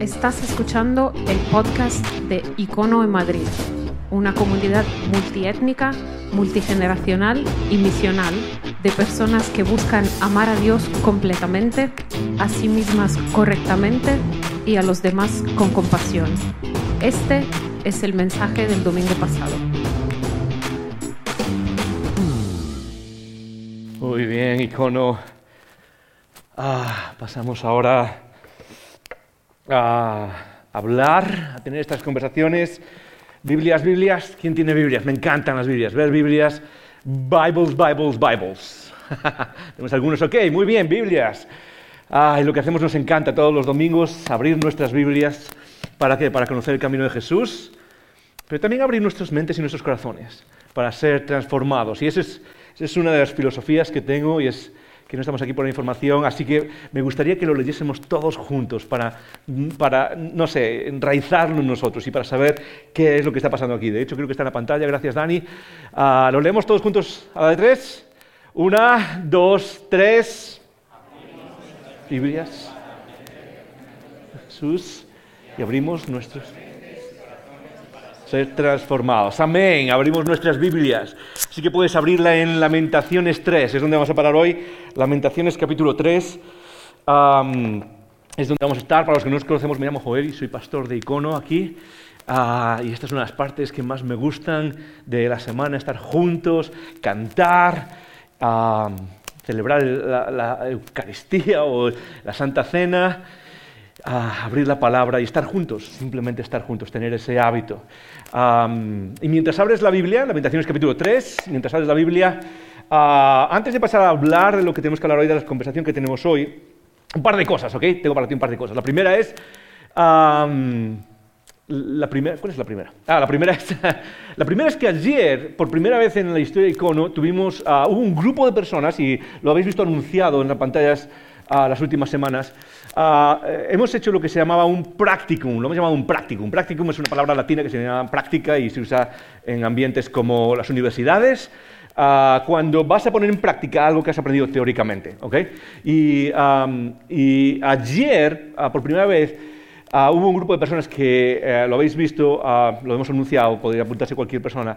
Estás escuchando el podcast de Icono en Madrid, una comunidad multiétnica, multigeneracional y misional de personas que buscan amar a Dios completamente, a sí mismas correctamente y a los demás con compasión. Este es el mensaje del domingo pasado. Muy bien, icono. Ah, pasamos ahora a hablar, a tener estas conversaciones. Biblias, Biblias. ¿Quién tiene Biblias? Me encantan las Biblias. Ver Biblias. Bibles, Bibles, Bibles. Tenemos algunos, ok, muy bien, Biblias. Ah, y lo que hacemos nos encanta todos los domingos, abrir nuestras Biblias. ¿Para qué? Para conocer el camino de Jesús, pero también abrir nuestras mentes y nuestros corazones para ser transformados. Y esa es, esa es una de las filosofías que tengo y es que no estamos aquí por la información, así que me gustaría que lo leyésemos todos juntos para, para, no sé, enraizarlo en nosotros y para saber qué es lo que está pasando aquí. De hecho, creo que está en la pantalla, gracias Dani. Ah, ¿Lo leemos todos juntos a la de tres? Una, dos, tres. Biblias. Jesús. Y abrimos nuestros ser transformados. Amén. Abrimos nuestras Biblias. Así que puedes abrirla en Lamentaciones 3, es donde vamos a parar hoy. Lamentaciones capítulo 3. am, es donde vamos a estar. Para los que no nos conocemos, me llamo Joel y soy pastor de Icono aquí. Ah, y esta es una de las partes que más me gustan de la semana, estar juntos, cantar, celebrar la Eucaristía o la Santa Cena a abrir la palabra y estar juntos, simplemente estar juntos, tener ese hábito. Y mientras abres la Biblia, Lamentaciones capítulo 3, mientras abres la Biblia, ah, antes de pasar a hablar de lo que tenemos que hablar hoy, de la conversación que tenemos hoy, un par de cosas, ¿ok? Tengo para ti un par de cosas. La primera es... la primera, ¿Cuál es la primera? Ah, la primera es, la primera es que ayer, por primera vez en la historia de Icono, tuvimos, ah, hubo un grupo de personas, y lo habéis visto anunciado en las pantallas ah, las últimas semanas, eh, hemos hecho lo que se llamaba un practicum, lo hemos llamado un practicum. Practicum es una palabra latina que se llama práctica y se usa en ambientes como las universidades, ah, cuando vas a poner en práctica algo que has aprendido teóricamente. ¿ok? Y, am, y ayer, ah, por primera vez, Ah, hubo un grupo de personas que eh, lo habéis visto, lo hemos anunciado, podría apuntarse cualquier persona,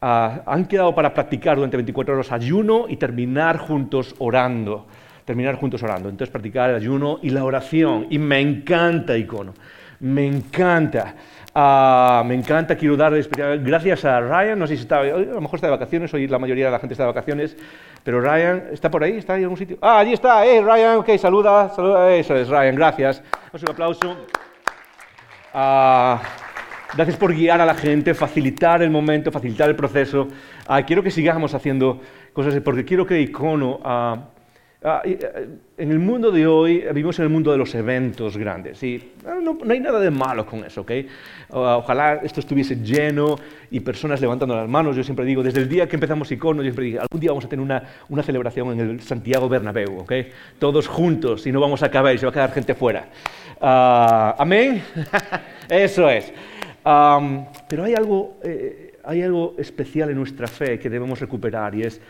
han quedado para practicar durante 24 horas ayuno y terminar juntos orando. Terminar juntos orando. Entonces, practicar el ayuno y la oración. Y me encanta, icono. Me encanta. Ah, me encanta, quiero dar especial gracias a Ryan, no sé si está, a lo mejor está de vacaciones, hoy la mayoría de la gente está de vacaciones, pero Ryan, ¿está por ahí? ¿Está ahí en algún sitio? Ah, allí está, eh, Ryan, ok, saluda, saluda, eso es, Ryan, gracias. Un aplauso. Ah, gracias por guiar a la gente, facilitar el momento, facilitar el proceso. Ah, quiero que sigamos haciendo cosas, porque quiero que Icono, en el mundo de hoy, eh, vivimos en el mundo de los eventos grandes, y ah, no, no hay nada de malo con eso, ¿ok? Ah, ojalá esto estuviese lleno y personas levantando las manos. Yo siempre digo, desde el día que empezamos Icono, yo siempre digo, algún día vamos a tener una, una celebración en el Santiago Bernabéu, ¿ok? Todos juntos y no vamos a caber y se va a quedar gente fuera. Ah, Amén. Eso es. Pero hay algo, eh, hay algo especial en nuestra fe que debemos recuperar y es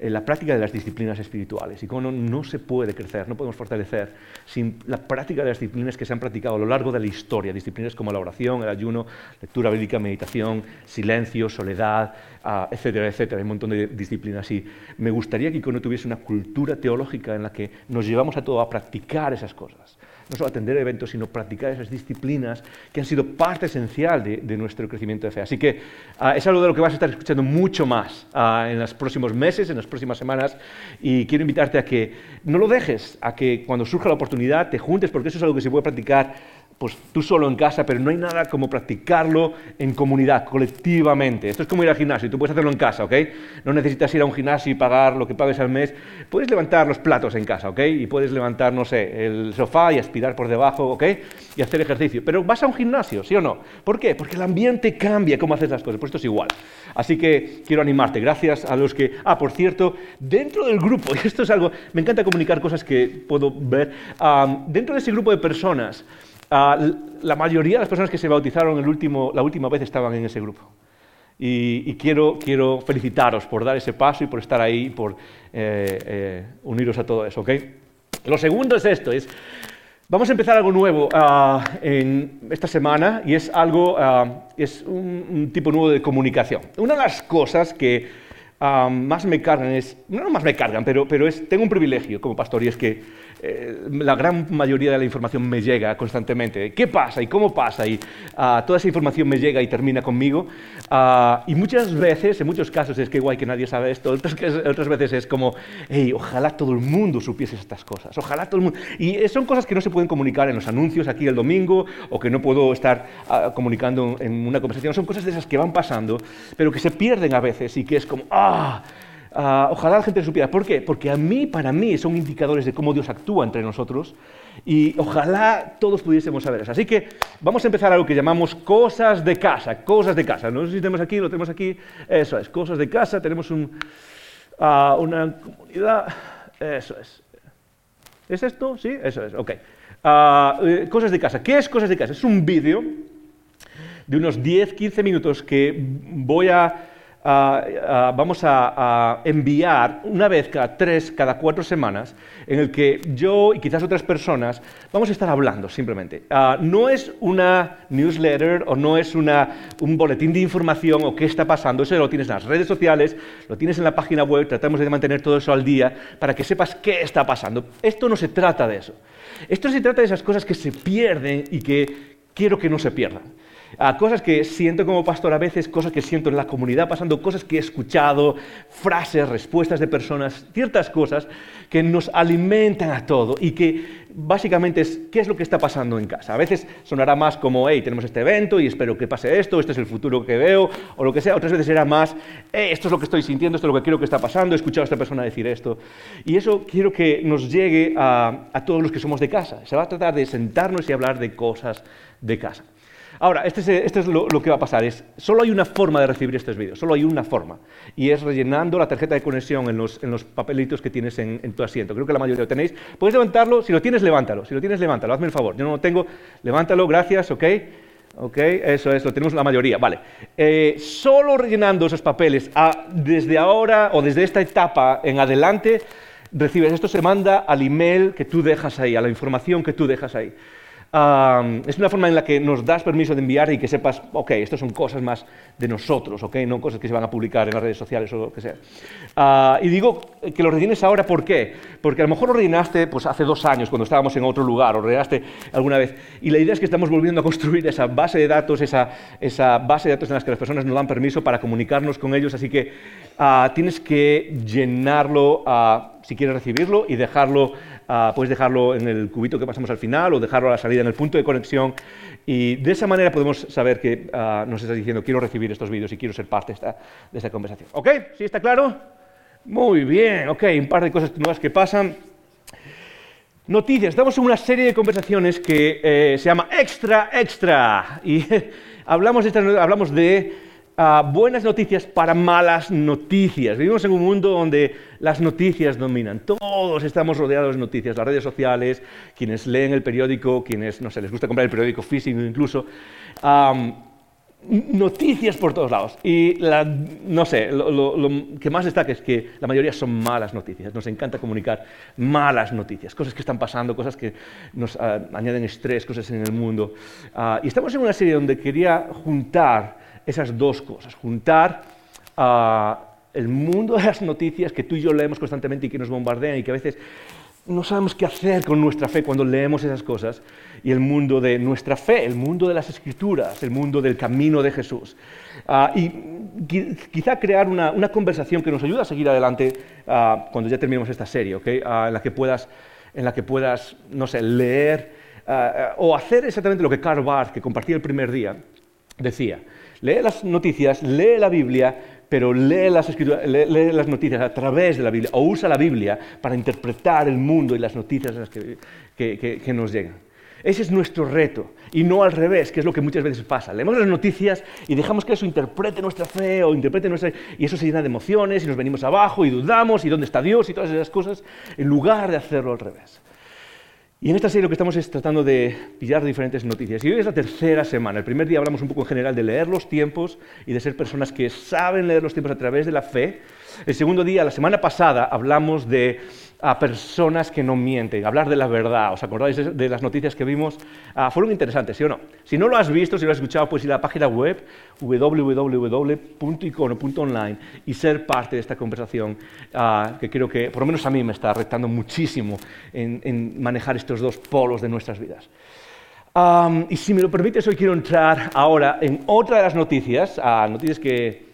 eh, la práctica de las disciplinas espirituales. Y como no, no se puede crecer, no podemos fortalecer sin la práctica de las disciplinas que se han practicado a lo largo de la historia. Disciplinas como la oración, el ayuno, lectura bíblica, meditación, silencio, soledad, ah, etcétera, etcétera. Hay un montón de disciplinas. Y me gustaría que Icono tuviese una cultura teológica en la que nos llevamos a todo a practicar esas cosas no solo atender eventos, sino practicar esas disciplinas que han sido parte esencial de, de nuestro crecimiento de fe. Así que ah, es algo de lo que vas a estar escuchando mucho más ah, en los próximos meses, en las próximas semanas, y quiero invitarte a que no lo dejes, a que cuando surja la oportunidad te juntes, porque eso es algo que se puede practicar pues tú solo en casa, pero no hay nada como practicarlo en comunidad, colectivamente. Esto es como ir al gimnasio, tú puedes hacerlo en casa, ¿ok? No necesitas ir a un gimnasio y pagar lo que pagues al mes. Puedes levantar los platos en casa, ¿ok? Y puedes levantar, no sé, el sofá y aspirar por debajo, ¿ok? Y hacer ejercicio. Pero vas a un gimnasio, ¿sí o no? ¿Por qué? Porque el ambiente cambia cómo haces las cosas. Pues esto es igual. Así que quiero animarte. Gracias a los que... Ah, por cierto, dentro del grupo, y esto es algo... Me encanta comunicar cosas que puedo ver. ah, dentro de ese grupo de personas... Ah, la mayoría de las personas que se bautizaron el último, la última vez estaban en ese grupo. Y, y quiero, quiero, felicitaros por dar ese paso y por estar ahí y por eh, eh, uniros a todo eso. ¿ok? Lo segundo es esto, es Vamos a empezar algo nuevo uh, en esta semana y es algo, uh, es un, un, tipo nuevo de comunicación. Una de las cosas que más me cargan es, no más me cargan, pero, pero es, tengo un privilegio como pastor y es que eh, la gran mayoría de la información me llega constantemente. ¿Qué pasa y cómo pasa? Y uh, toda esa información me llega y termina conmigo. Uh, y muchas veces, en muchos casos, es que guay que nadie sabe esto. Otras, otras veces es como, hey, ojalá todo el mundo supiese estas cosas. Ojalá todo el mundo. Y son cosas que no se pueden comunicar en los anuncios aquí el domingo o que no puedo estar uh, comunicando en una conversación. Son cosas de esas que van pasando, pero que se pierden a veces y que es como, ah. Uh, ojalá la gente supiera. ¿Por qué? Porque a mí, para mí, son indicadores de cómo Dios actúa entre nosotros y ojalá todos pudiésemos saber eso. Así que vamos a empezar a lo que llamamos cosas de casa, cosas de casa. No sé si tenemos aquí, lo tenemos aquí, eso es, cosas de casa, tenemos un, uh, una comunidad, eso es. ¿Es esto? ¿Sí? Eso es, ok. Uh, cosas de casa. ¿Qué es cosas de casa? Es un vídeo de unos 10-15 minutos que voy a Vamos a, a, enviar una vez cada tres, cada cuatro semanas, en el que yo y quizás otras personas vamos a estar hablando simplemente. Uh, no es una newsletter o no es una, un boletín de información o qué está pasando, eso lo tienes en las redes sociales, lo tienes en la página web, tratamos de mantener todo eso al día para que sepas qué está pasando. Esto no se trata de eso. Esto se trata de esas cosas que se pierden y que quiero que no se pierdan a cosas que siento como pastor a veces, cosas que siento en la comunidad pasando, cosas que he escuchado, frases, respuestas de personas, ciertas cosas que nos alimentan a todo y que básicamente es qué es lo que está pasando en casa. A veces sonará más como, hey, tenemos este evento y espero que pase esto, este es el futuro que veo, o lo que sea. Otras veces será más, hey, esto es lo que estoy sintiendo, esto es lo que quiero que está pasando, he escuchado a esta persona decir esto. Y eso quiero que nos llegue a, a todos los que somos de casa. Se va a tratar de sentarnos y hablar de cosas de casa. Ahora, esto es, este es lo, que va a pasar. Es, solo hay una forma de recibir estos vídeos, solo hay una forma. Y es rellenando la tarjeta de conexión en los, en papelitos que tienes en, tu asiento. Creo que la mayoría lo tenéis. Puedes levantarlo, si lo tienes, levántalo. Si lo tienes, levántalo. Hazme el favor. Yo no lo tengo. Levántalo, gracias, ¿ok? ¿Ok? Eso es, lo tenemos la mayoría. Vale. Eh, solo rellenando esos papeles, desde ahora o desde esta etapa en adelante, recibes esto, se manda al email que tú dejas ahí, a la información que tú dejas ahí. Es una forma en la que nos das permiso de enviar y que sepas, ok, estas son cosas más de nosotros, ok, no cosas que se van a publicar en las redes sociales o lo que sea. Uh, y digo que lo rellenes ahora, ¿por qué? Porque a lo mejor lo rellenaste pues, hace dos años, cuando estábamos en otro lugar, o rellenaste alguna vez. Y la idea es que estamos volviendo a construir esa base de datos, esa, base de datos en las que las personas nos dan permiso para comunicarnos con ellos, así que uh, tienes que llenarlo si quieres recibirlo y dejarlo Uh, puedes dejarlo en el cubito que pasamos al final o dejarlo a la salida en el punto de conexión y de esa manera podemos saber que uh, nos estás diciendo quiero recibir estos vídeos y quiero ser parte de esta, conversación. ¿Ok? ¿Sí está claro? Muy bien, ok, un par de cosas nuevas que pasan. Noticias, estamos en una serie de conversaciones que eh, se llama Extra Extra y hablamos de Uh, buenas noticias para malas noticias. Vivimos en un mundo donde las noticias dominan. Todos estamos rodeados de noticias. Las redes sociales, quienes leen el periódico, quienes, no sé, les gusta comprar el periódico físico incluso. Noticias por todos lados. Y la, no sé, lo, que más destaca es que la mayoría son malas noticias. Nos encanta comunicar malas noticias, cosas que están pasando, cosas que nos uh, añaden estrés, cosas en el mundo. Uh, y estamos en una serie donde quería juntar esas dos cosas, juntar uh, el mundo de las noticias que tú y yo leemos constantemente y que nos bombardean y que a veces no sabemos qué hacer con nuestra fe cuando leemos esas cosas, y el mundo de nuestra fe, el mundo de las escrituras, el mundo del camino de Jesús. Uh, y quizá crear una, una, conversación que nos ayude a seguir adelante uh, cuando ya terminemos esta serie, ¿okay? en, la que puedas, en la que puedas, no sé, leer o hacer exactamente lo que Karl Barth, que compartía el primer día, decía. Lee las noticias, lee la Biblia, pero lee las, noticias a través de la Biblia o usa la Biblia para interpretar el mundo y las noticias que, que, nos llegan. Ese es nuestro reto y no al revés, que es lo que muchas veces pasa. Leemos las noticias y dejamos que eso interprete nuestra fe o interprete nuestra... y eso se llena de emociones y nos venimos abajo y dudamos y dónde está Dios y todas esas cosas, en lugar de hacerlo al revés. Y en esta serie lo que estamos es tratando de pillar diferentes noticias. Y hoy es la tercera semana. El primer día hablamos un poco en general de leer los tiempos y de ser personas que saben leer los tiempos a través de la fe. El segundo día, la semana pasada, hablamos de a personas que no mienten, hablar de la verdad. ¿Os acordáis de, las noticias que vimos? Ah, fueron interesantes, ¿sí o no? Si no lo has visto, si lo has escuchado, puedes ir a la página web www.icono.online y ser parte de esta conversación ah, que creo que, por lo menos a mí, me está retando muchísimo en, manejar estos dos polos de nuestras vidas. y si me lo permites, hoy quiero entrar ahora en otra de las noticias, noticias que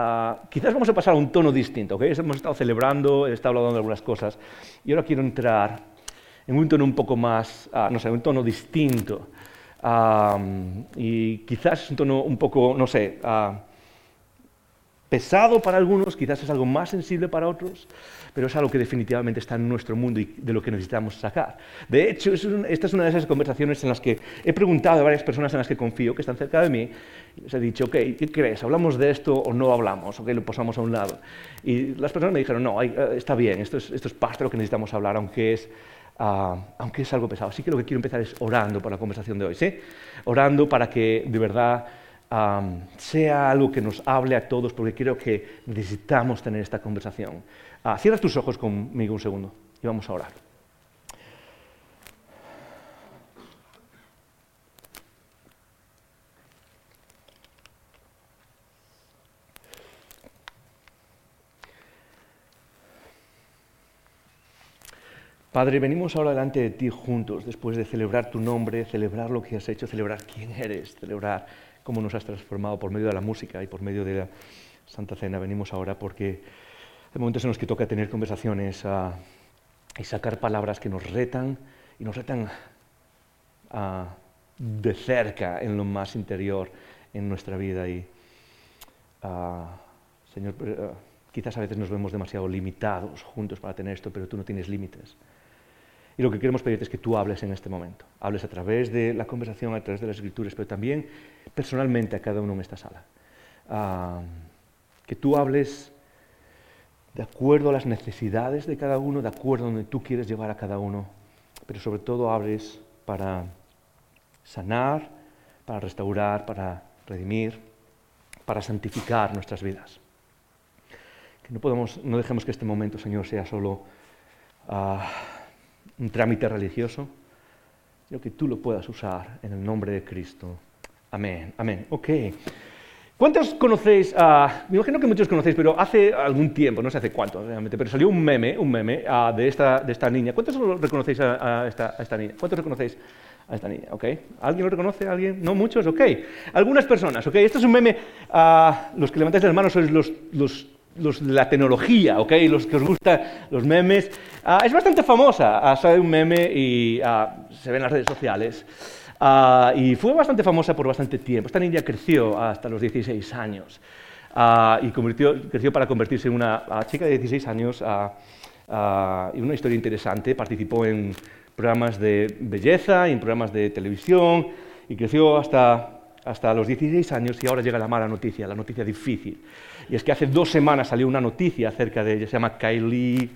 Ah, quizás vamos a pasar a un tono distinto, ¿ok? Hemos estado celebrando, he estado hablando de algunas cosas, y ahora quiero entrar en un tono un poco más, uh, no sé, un tono distinto. y quizás un tono un poco, no sé, ah, pesado para algunos, quizás es algo más sensible para otros, pero es algo que definitivamente está en nuestro mundo y de lo que necesitamos sacar. De hecho, esta es una de esas conversaciones en las que he preguntado a varias personas en las que confío, que están cerca de mí, y les he dicho, ok, ¿qué crees? ¿Hablamos de esto o no hablamos? ¿Ok? Lo posamos a un lado. Y las personas me dijeron, no, eh, está bien, esto es, esto es parte de lo que necesitamos hablar, aunque es... Ah, aunque es algo pesado. Así que lo que quiero empezar es orando por la conversación de hoy, ¿sí? Orando para que de verdad sea algo que nos hable a todos, porque creo que necesitamos tener esta conversación. Uh, cierra tus ojos conmigo un segundo y vamos a orar. Padre, venimos ahora delante de ti juntos, después de celebrar tu nombre, celebrar lo que has hecho, celebrar quién eres, celebrar cómo nos has transformado por medio de la música y por medio de la Santa Cena. Venimos ahora porque hay momentos en los que toca tener conversaciones ah, y sacar palabras que nos retan y nos retan ah, de cerca en lo más interior en nuestra vida. Y, ah, Señor, quizás a veces nos vemos demasiado limitados juntos para tener esto, pero tú no tienes límites. Y lo que queremos pedirte es que tú hables en este momento. Hables a través de la conversación, a través de las escrituras, pero también personalmente a cada uno en esta sala. Ah, que tú hables de acuerdo a las necesidades de cada uno, de acuerdo a donde tú quieres llevar a cada uno, pero sobre todo hables para sanar, para restaurar, para redimir, para santificar nuestras vidas. Que no, podemos, no dejemos que este momento, Señor, sea solo... Ah, un trámite religioso, sino que tú lo puedas usar en el nombre de Cristo. Amén, amén. Ok. ¿Cuántos conocéis? me imagino que muchos conocéis, pero hace algún tiempo, no sé hace cuánto realmente, pero salió un meme, un meme de, esta, de esta niña. ¿Cuántos reconocéis a, esta, a, esta, niña? ¿Cuántos reconocéis a esta niña? Okay. ¿Alguien lo reconoce? ¿Alguien? ¿No? ¿Muchos? Ok. Algunas personas, ok. Esto es un meme, los que levantáis las manos sois los, los los de la tecnología, ¿ok? Los que os gustan los memes. Ah, es bastante famosa, uh, sale un meme y ah, se ve en las redes sociales. y fue bastante famosa por bastante tiempo. Esta niña creció hasta los 16 años y creció para convertirse en una chica de 16 años y una historia interesante. Participó en programas de belleza y en programas de televisión y creció hasta hasta los 16 años y ahora llega la mala noticia, la noticia difícil. Y es que hace dos semanas salió una noticia acerca de ella, se llama Kylie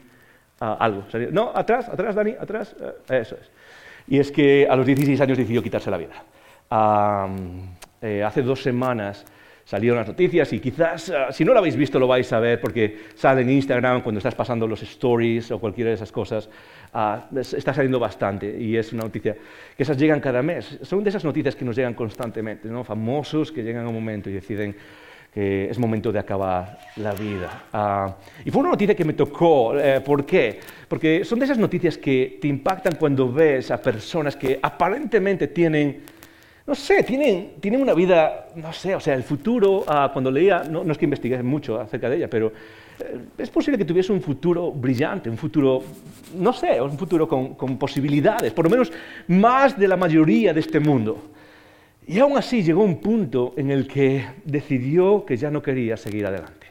ah, algo. No, atrás, atrás, Dani, atrás. Eh, eso es. Y es que a los 16 años decidió quitarse la vida. Eh, hace dos semanas salieron las noticias y quizás, ah, si no lo habéis visto, lo vais a ver porque sale en Instagram cuando estás pasando los stories o cualquiera de esas cosas. Ah, está saliendo bastante y es una noticia que esas llegan cada mes. Son de esas noticias que nos llegan constantemente, ¿no? famosos que llegan a un momento y deciden que es momento de acabar la vida. Ah, y fue una noticia que me tocó. Eh, ¿Por qué? Porque son de esas noticias que te impactan cuando ves a personas que aparentemente tienen, no sé, tienen, tienen una vida, no sé, o sea, el futuro, ah, cuando leía, no, es que investigué mucho acerca de ella, pero eh, es posible que tuviese un futuro brillante, un futuro, no sé, un futuro con, con posibilidades, por lo menos más de la mayoría de este mundo. Y aún así llegó un punto en el que decidió que ya no quería seguir adelante.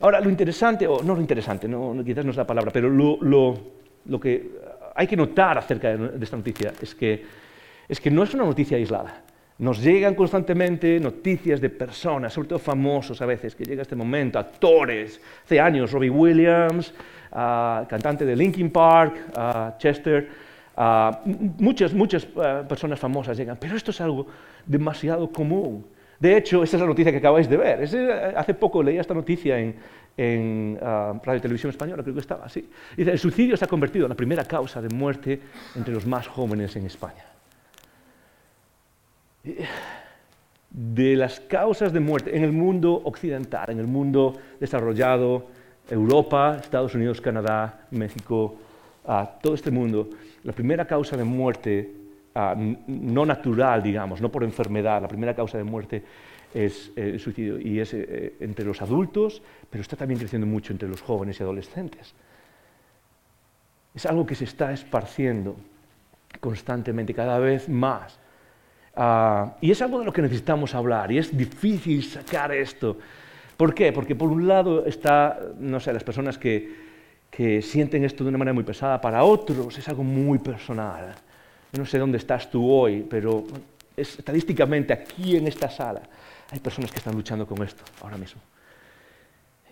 Ahora, lo interesante, o no lo interesante, no, quizás no es la palabra, pero lo, que hay que notar acerca de, esta noticia es que, es que no es una noticia aislada. Nos llegan constantemente noticias de personas, sobre todo famosos a veces, que llega este momento, actores. Hace años, Robbie Williams, ah, cantante de Linkin Park, ah, Chester, muchas, muchas eh, personas famosas llegan, pero esto es algo demasiado común. De hecho, esa es la noticia que acabáis de ver. hace poco leía esta noticia en, en uh, Radio Televisión Española, creo que estaba así. Dice, el suicidio se ha convertido en la primera causa de muerte entre los más jóvenes en España. De las causas de muerte en el mundo occidental, en el mundo desarrollado, Europa, Estados Unidos, Canadá, México, uh, todo este mundo, la primera causa de muerte uh, no natural, digamos, no por enfermedad, la primera causa de muerte es eh, el suicidio y es eh, entre los adultos, pero está también creciendo mucho entre los jóvenes y adolescentes. Es algo que se está esparciendo constantemente, cada vez más. Ah, y es algo de lo que necesitamos hablar y es difícil sacar esto. ¿Por qué? Porque por un lado está, no sé, las personas que, que sienten esto de una manera muy pesada, para otros es algo muy personal. Yo no sé dónde estás tú hoy, pero estadísticamente aquí en esta sala hay personas que están luchando con esto ahora mismo.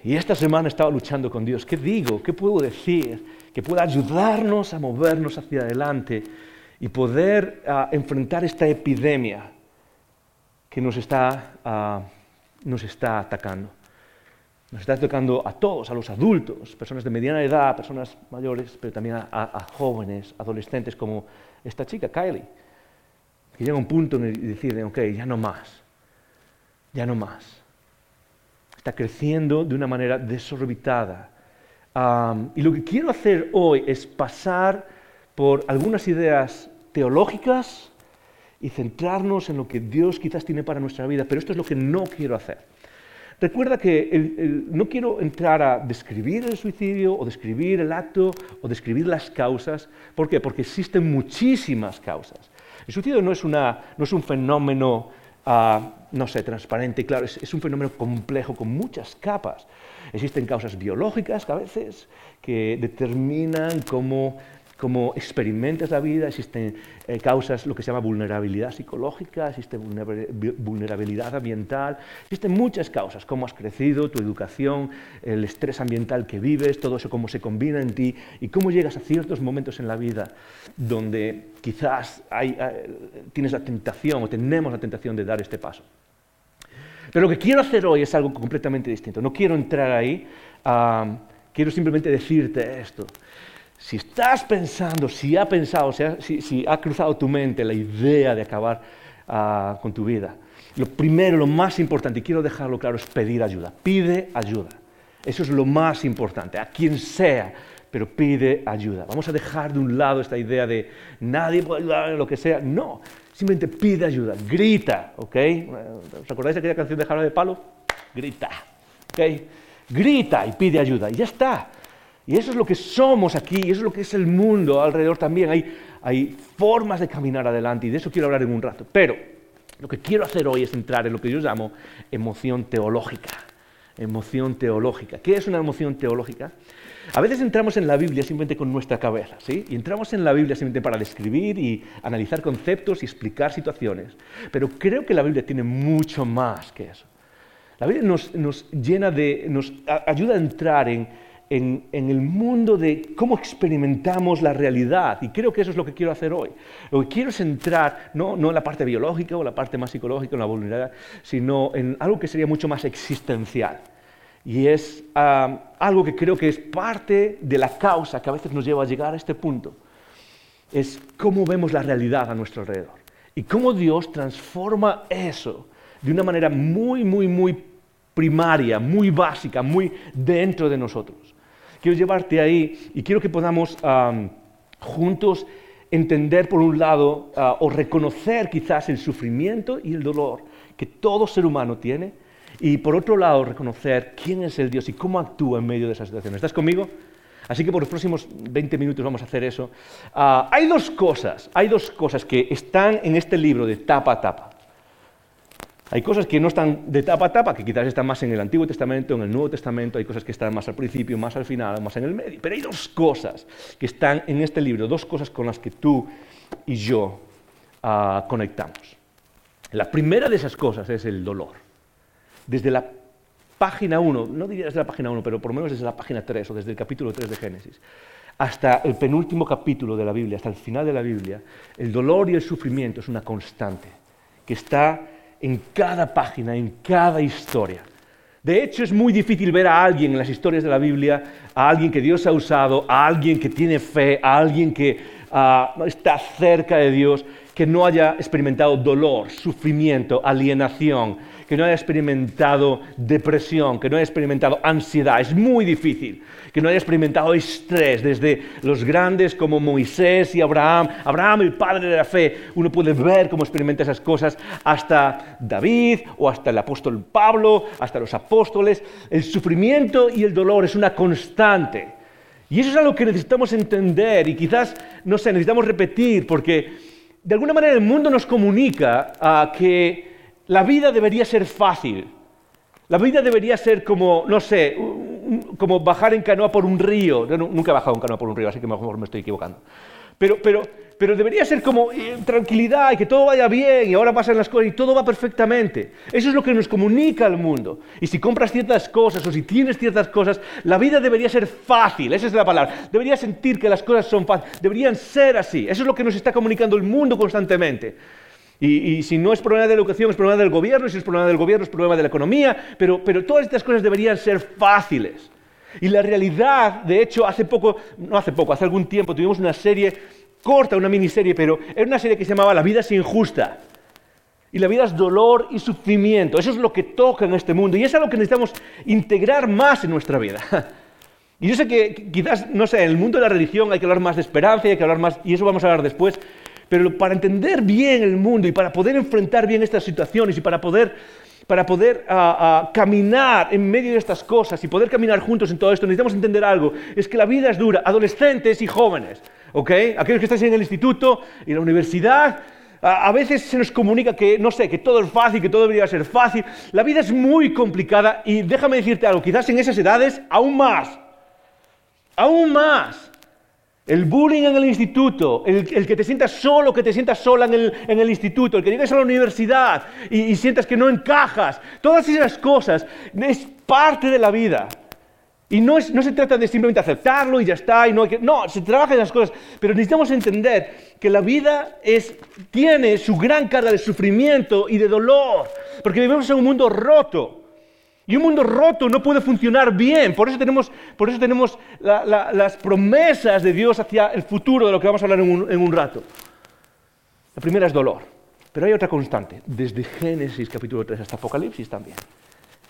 Y esta semana he estado luchando con Dios. ¿Qué digo? ¿Qué puedo decir? Que pueda ayudarnos a movernos hacia adelante y poder ah, enfrentar esta epidemia que nos está, ah, nos está atacando. Nos está atacando a todos, a los adultos, personas de mediana edad, personas mayores, pero también a, a jóvenes, adolescentes como esta chica, Kylie, que llega a un punto en el que decide, ok, ya no más ya no más. Está creciendo de una manera desorbitada. y lo que quiero hacer hoy es pasar por algunas ideas teológicas y centrarnos en lo que Dios quizás tiene para nuestra vida, pero esto es lo que no quiero hacer. Recuerda que no quiero entrar a describir el suicidio o describir el acto o describir las causas. ¿Por qué? Porque existen muchísimas causas. El suicidio no es, una, no es un fenómeno no sé, transparente, claro, es, un fenómeno complejo con muchas capas. Existen causas biológicas a veces que determinan cómo, cómo experimentas la vida, existen eh, causas, lo que se llama vulnerabilidad psicológica, existe vulnerabilidad ambiental, existen muchas causas, cómo has crecido, tu educación, el estrés ambiental que vives, todo eso cómo se combina en ti y cómo llegas a ciertos momentos en la vida donde quizás tienes la tentación o tenemos la tentación de dar este paso. Pero lo que quiero hacer hoy es algo completamente distinto. No quiero entrar ahí, quiero simplemente decirte esto. Si estás pensando, si ha pensado, si ha, cruzado tu mente la idea de acabar ah, con tu vida, lo primero, lo más importante, y quiero dejarlo claro, es pedir ayuda. Pide ayuda. Eso es lo más importante, a quien sea pero pide ayuda. Vamos a dejar de un lado esta idea de nadie puede ayudar en lo que sea. No, simplemente pide ayuda, grita, ¿ok? ¿Os acordáis de aquella canción de Jara de Palo? Grita, ¿ok? Grita y pide ayuda, y ya está. Y eso es lo que somos aquí, y eso es lo que es el mundo alrededor también. Hay, hay formas de caminar adelante, y de eso quiero hablar en un rato. Pero lo que quiero hacer hoy es entrar en lo que yo llamo emoción teológica. Emoción teológica. ¿Qué es una emoción teológica? A veces entramos en la Biblia simplemente con nuestra cabeza, ¿sí? Y entramos en la Biblia simplemente para describir y analizar conceptos y explicar situaciones. Pero creo que la Biblia tiene mucho más que eso. La Biblia nos, llena de, nos ayuda a entrar en, el mundo de cómo experimentamos la realidad. Y creo que eso es lo que quiero hacer hoy. Lo que quiero es entrar no, no en la parte biológica o la parte más psicológica, en la vulnerabilidad, sino en algo que sería mucho más existencial. Y es algo que creo que es parte de la causa que a veces nos lleva a llegar a este punto. Es cómo vemos la realidad a nuestro alrededor. Y cómo Dios transforma eso de una manera muy, muy, muy primaria, muy básica, muy dentro de nosotros. Quiero llevarte ahí y quiero que podamos juntos entender, por un lado, ah, o reconocer quizás el sufrimiento y el dolor que todo ser humano tiene y por otro lado, reconocer quién es el Dios y cómo actúa en medio de esa situación. ¿Estás conmigo? Así que por los próximos 20 minutos vamos a hacer eso. Ah, hay dos cosas, hay dos cosas que están en este libro de tapa a tapa. Hay cosas que no están de tapa a tapa, que quizás están más en el Antiguo Testamento, en el Nuevo Testamento, hay cosas que están más al principio, más al final, más en el medio. Pero hay dos cosas que están en este libro, dos cosas con las que tú y yo ah, conectamos. La primera de esas cosas es el dolor desde la página 1, no diría desde la página 1, pero por lo menos desde la página 3 o desde el capítulo 3 de Génesis, hasta el penúltimo capítulo de la Biblia, hasta el final de la Biblia, el dolor y el sufrimiento es una constante que está en cada página, en cada historia. De hecho, es muy difícil ver a alguien en las historias de la Biblia, a alguien que Dios ha usado, a alguien que tiene fe, a alguien que ah, está cerca de Dios, que no haya experimentado dolor, sufrimiento, alienación, que no haya experimentado depresión, que no haya experimentado ansiedad. Es muy difícil que no haya experimentado estrés desde los grandes como Moisés y Abraham, Abraham el padre de la fe. Uno puede ver cómo experimenta esas cosas hasta David o hasta el apóstol Pablo, hasta los apóstoles. El sufrimiento y el dolor es una constante. Y eso es algo que necesitamos entender y quizás, no sé, necesitamos repetir porque de alguna manera el mundo nos comunica que la vida debería ser fácil. La vida debería ser como, no sé, como bajar en canoa por un río. Yo nunca he bajado en canoa por un río, así que mejor me estoy equivocando. Pero, pero, pero debería ser como eh, tranquilidad y que todo vaya bien y ahora pasan las cosas y todo va perfectamente. Eso es lo que nos comunica al mundo. Y si compras ciertas cosas o si tienes ciertas cosas, la vida debería ser fácil, esa es la palabra. Debería sentir que las cosas son fáciles, deberían ser así. Eso es lo que nos está comunicando el mundo constantemente. Y, si no es problema de educación, es problema del gobierno, y si es problema del gobierno, es problema de la economía, pero, pero todas estas cosas deberían ser fáciles. Y la realidad, de hecho, hace poco, no hace poco, hace algún tiempo tuvimos una serie corta, una miniserie, pero era una serie que se llamaba La vida es injusta. Y la vida es dolor y sufrimiento. Eso es lo que toca en este mundo. Y es algo que necesitamos integrar más en nuestra vida. Y yo sé que quizás, no sé, en el mundo de la religión hay que hablar más de esperanza y hay que hablar más, y eso vamos a hablar después. Pero para entender bien el mundo y para poder enfrentar bien estas situaciones y para poder, para poder ah, ah, caminar en medio de estas cosas y poder caminar juntos en todo esto, necesitamos entender algo. Es que la vida es dura, adolescentes y jóvenes. ¿ok? Aquellos que estáis en el instituto y la universidad, a veces se nos comunica que, no sé, que todo es fácil, que todo debería ser fácil. La vida es muy complicada y déjame decirte algo, quizás en esas edades aún más. Aún más. El bullying en el instituto, el, que te sientas solo, que te sientas sola en el, instituto, el que llegues a la universidad y, sientas que no encajas, todas esas cosas es parte de la vida. Y no, se trata de simplemente aceptarlo y ya está, y no, no, se trabaja en las cosas, pero necesitamos entender que la vida tiene su gran carga de sufrimiento y de dolor, porque vivimos en un mundo roto. Y un mundo roto no puede funcionar bien. Por eso tenemos, por eso tenemos las promesas de Dios hacia el futuro, de lo que vamos a hablar en un, en un rato. La primera es dolor. Pero hay otra constante, desde Génesis capítulo 3 hasta Apocalipsis también.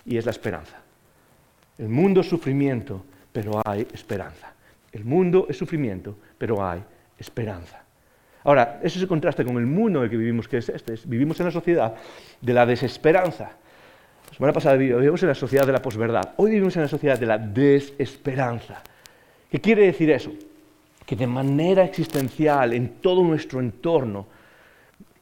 Y es la esperanza. El mundo es sufrimiento, pero hay esperanza. El mundo es sufrimiento, pero hay esperanza. Ahora, eso se contrasta con el mundo en el que vivimos, que es este. Vivimos en la sociedad de la desesperanza. La semana pasada vivimos en la sociedad de la posverdad. Hoy vivimos en la sociedad de la desesperanza. ¿Qué quiere decir eso? Que de manera existencial, en todo nuestro entorno,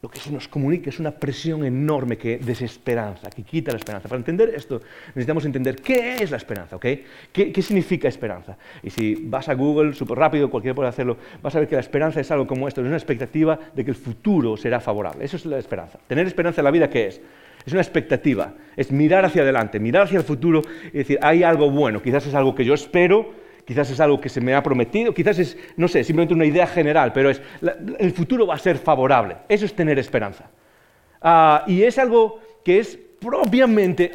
lo que se nos comunica es una presión enorme que desesperanza, que quita la esperanza. Para entender esto necesitamos entender qué es la esperanza, ¿ok? ¿Qué, significa esperanza? Y si vas a Google, súper rápido, cualquiera puede hacerlo, vas a ver que la esperanza es algo como esto, es una expectativa de que el futuro será favorable. Eso es la esperanza. Tener esperanza en la vida, ¿qué es? Es una expectativa, es mirar hacia adelante, mirar hacia el futuro y decir, hay algo bueno, quizás es algo que yo espero, quizás es algo que se me ha prometido, quizás es, no sé, simplemente una idea general, pero es, el futuro va a ser favorable. Eso es tener esperanza. Ah, y es algo que es propiamente,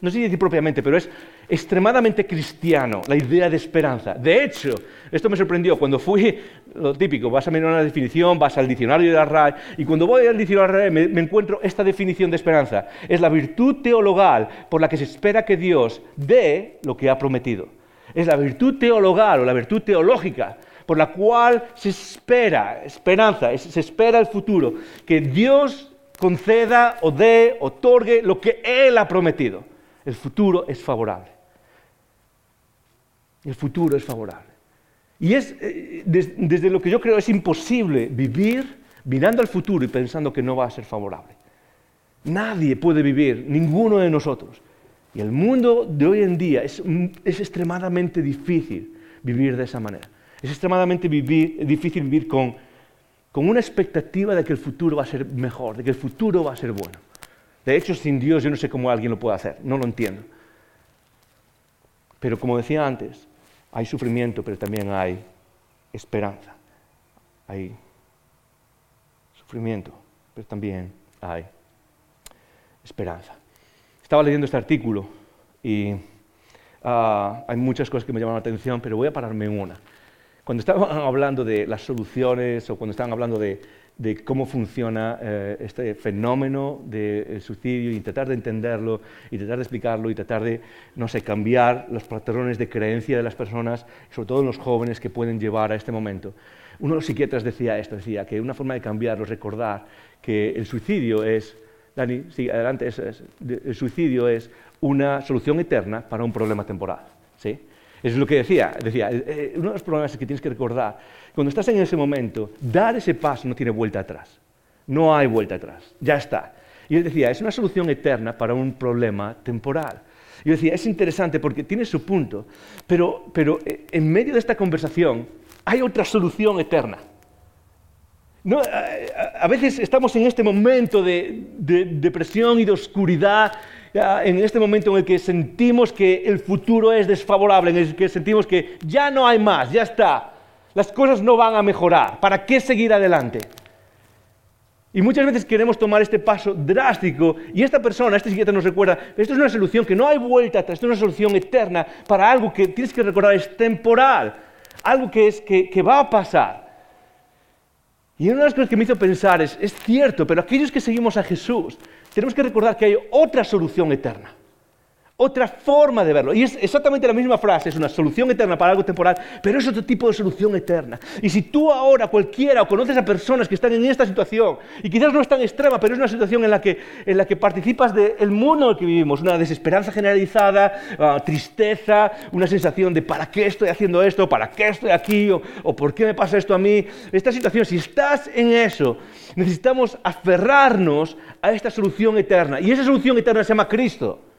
no sé si decir propiamente, pero es extremadamente cristiano, la idea de esperanza. De hecho, esto me sorprendió cuando fui, lo típico, vas a mirar una definición, vas al diccionario de la RAE, y cuando voy al diccionario de la RAE me, encuentro esta definición de esperanza. Es la virtud teologal por la que se espera que Dios dé lo que ha prometido. Es la virtud teologal o la virtud teológica por la cual se espera, esperanza, se espera el futuro, que Dios conceda o dé, otorgue lo que Él ha prometido. El futuro es favorable. El futuro es favorable. Y es, eh, desde lo que yo creo, es imposible vivir mirando al futuro y pensando que no va a ser favorable. Nadie puede vivir, ninguno de nosotros. Y el mundo de hoy en día es, extremadamente difícil vivir de esa manera. Es extremadamente difícil vivir con, con una expectativa de que el futuro va a ser mejor, de que el futuro va a ser bueno. De hecho, sin Dios yo no sé cómo alguien lo puede hacer, no lo entiendo. Pero como decía antes, hay sufrimiento, pero también hay esperanza. Hay sufrimiento, pero también hay esperanza. Estaba leyendo este artículo y ah, hay muchas cosas que me llaman la atención, pero voy a pararme en una. Cuando estaban hablando de las soluciones o cuando estaban hablando de, cómo funciona eh, este fenómeno del suicidio y tratar de entenderlo y tratar de explicarlo y tratar de, no sé, cambiar los patrones de creencia de las personas, sobre todo en los jóvenes que pueden llevar a este momento. Uno de los psiquiatras decía esto, decía que una forma de cambiarlo es recordar que el suicidio es, Dani, sí, adelante, el suicidio es una solución eterna para un problema temporal. ¿sí? Es lo que decía, decía, eh, eh, uno de los problemas es que tienes que recordar, cuando estás en ese momento, dar ese paso no tiene vuelta atrás. No hay vuelta atrás, ya está. Y él decía, es una solución eterna para un problema temporal. Yo decía, es interesante porque tiene su punto, pero, pero eh, en medio de esta conversación hay otra solución eterna. No, a, veces estamos en este momento de depresión y de oscuridad en este momento en el que sentimos que el futuro es desfavorable, en el que sentimos que ya no hay más, ya está, las cosas no van a mejorar, ¿para qué seguir adelante? Y muchas veces queremos tomar este paso drástico y esta persona, este psiquiatra nos recuerda, esto es una solución que no hay vuelta atrás, esto es una solución eterna para algo que tienes que recordar es temporal, algo que, es, que, que va a pasar. Y una de las cosas que me hizo pensar es, es cierto, pero aquellos que seguimos a Jesús, tenemos que recordar que hay otra solución eterna otra forma de verlo. Y es exactamente la misma frase, es una solución eterna para algo temporal, pero es otro tipo de solución eterna. Y si tú ahora, cualquiera, o conoces a personas que están en esta situación, y quizás no es tan extrema, pero es una situación en la que, en la que participas del mundo en el que vivimos, una desesperanza generalizada, ah, tristeza, una sensación de ¿para qué estoy haciendo esto? ¿Para qué estoy aquí? O, ¿O por qué me pasa esto a mí? Esta situación, si estás en eso, necesitamos aferrarnos a esta solución eterna. Y esa solución eterna se llama Cristo.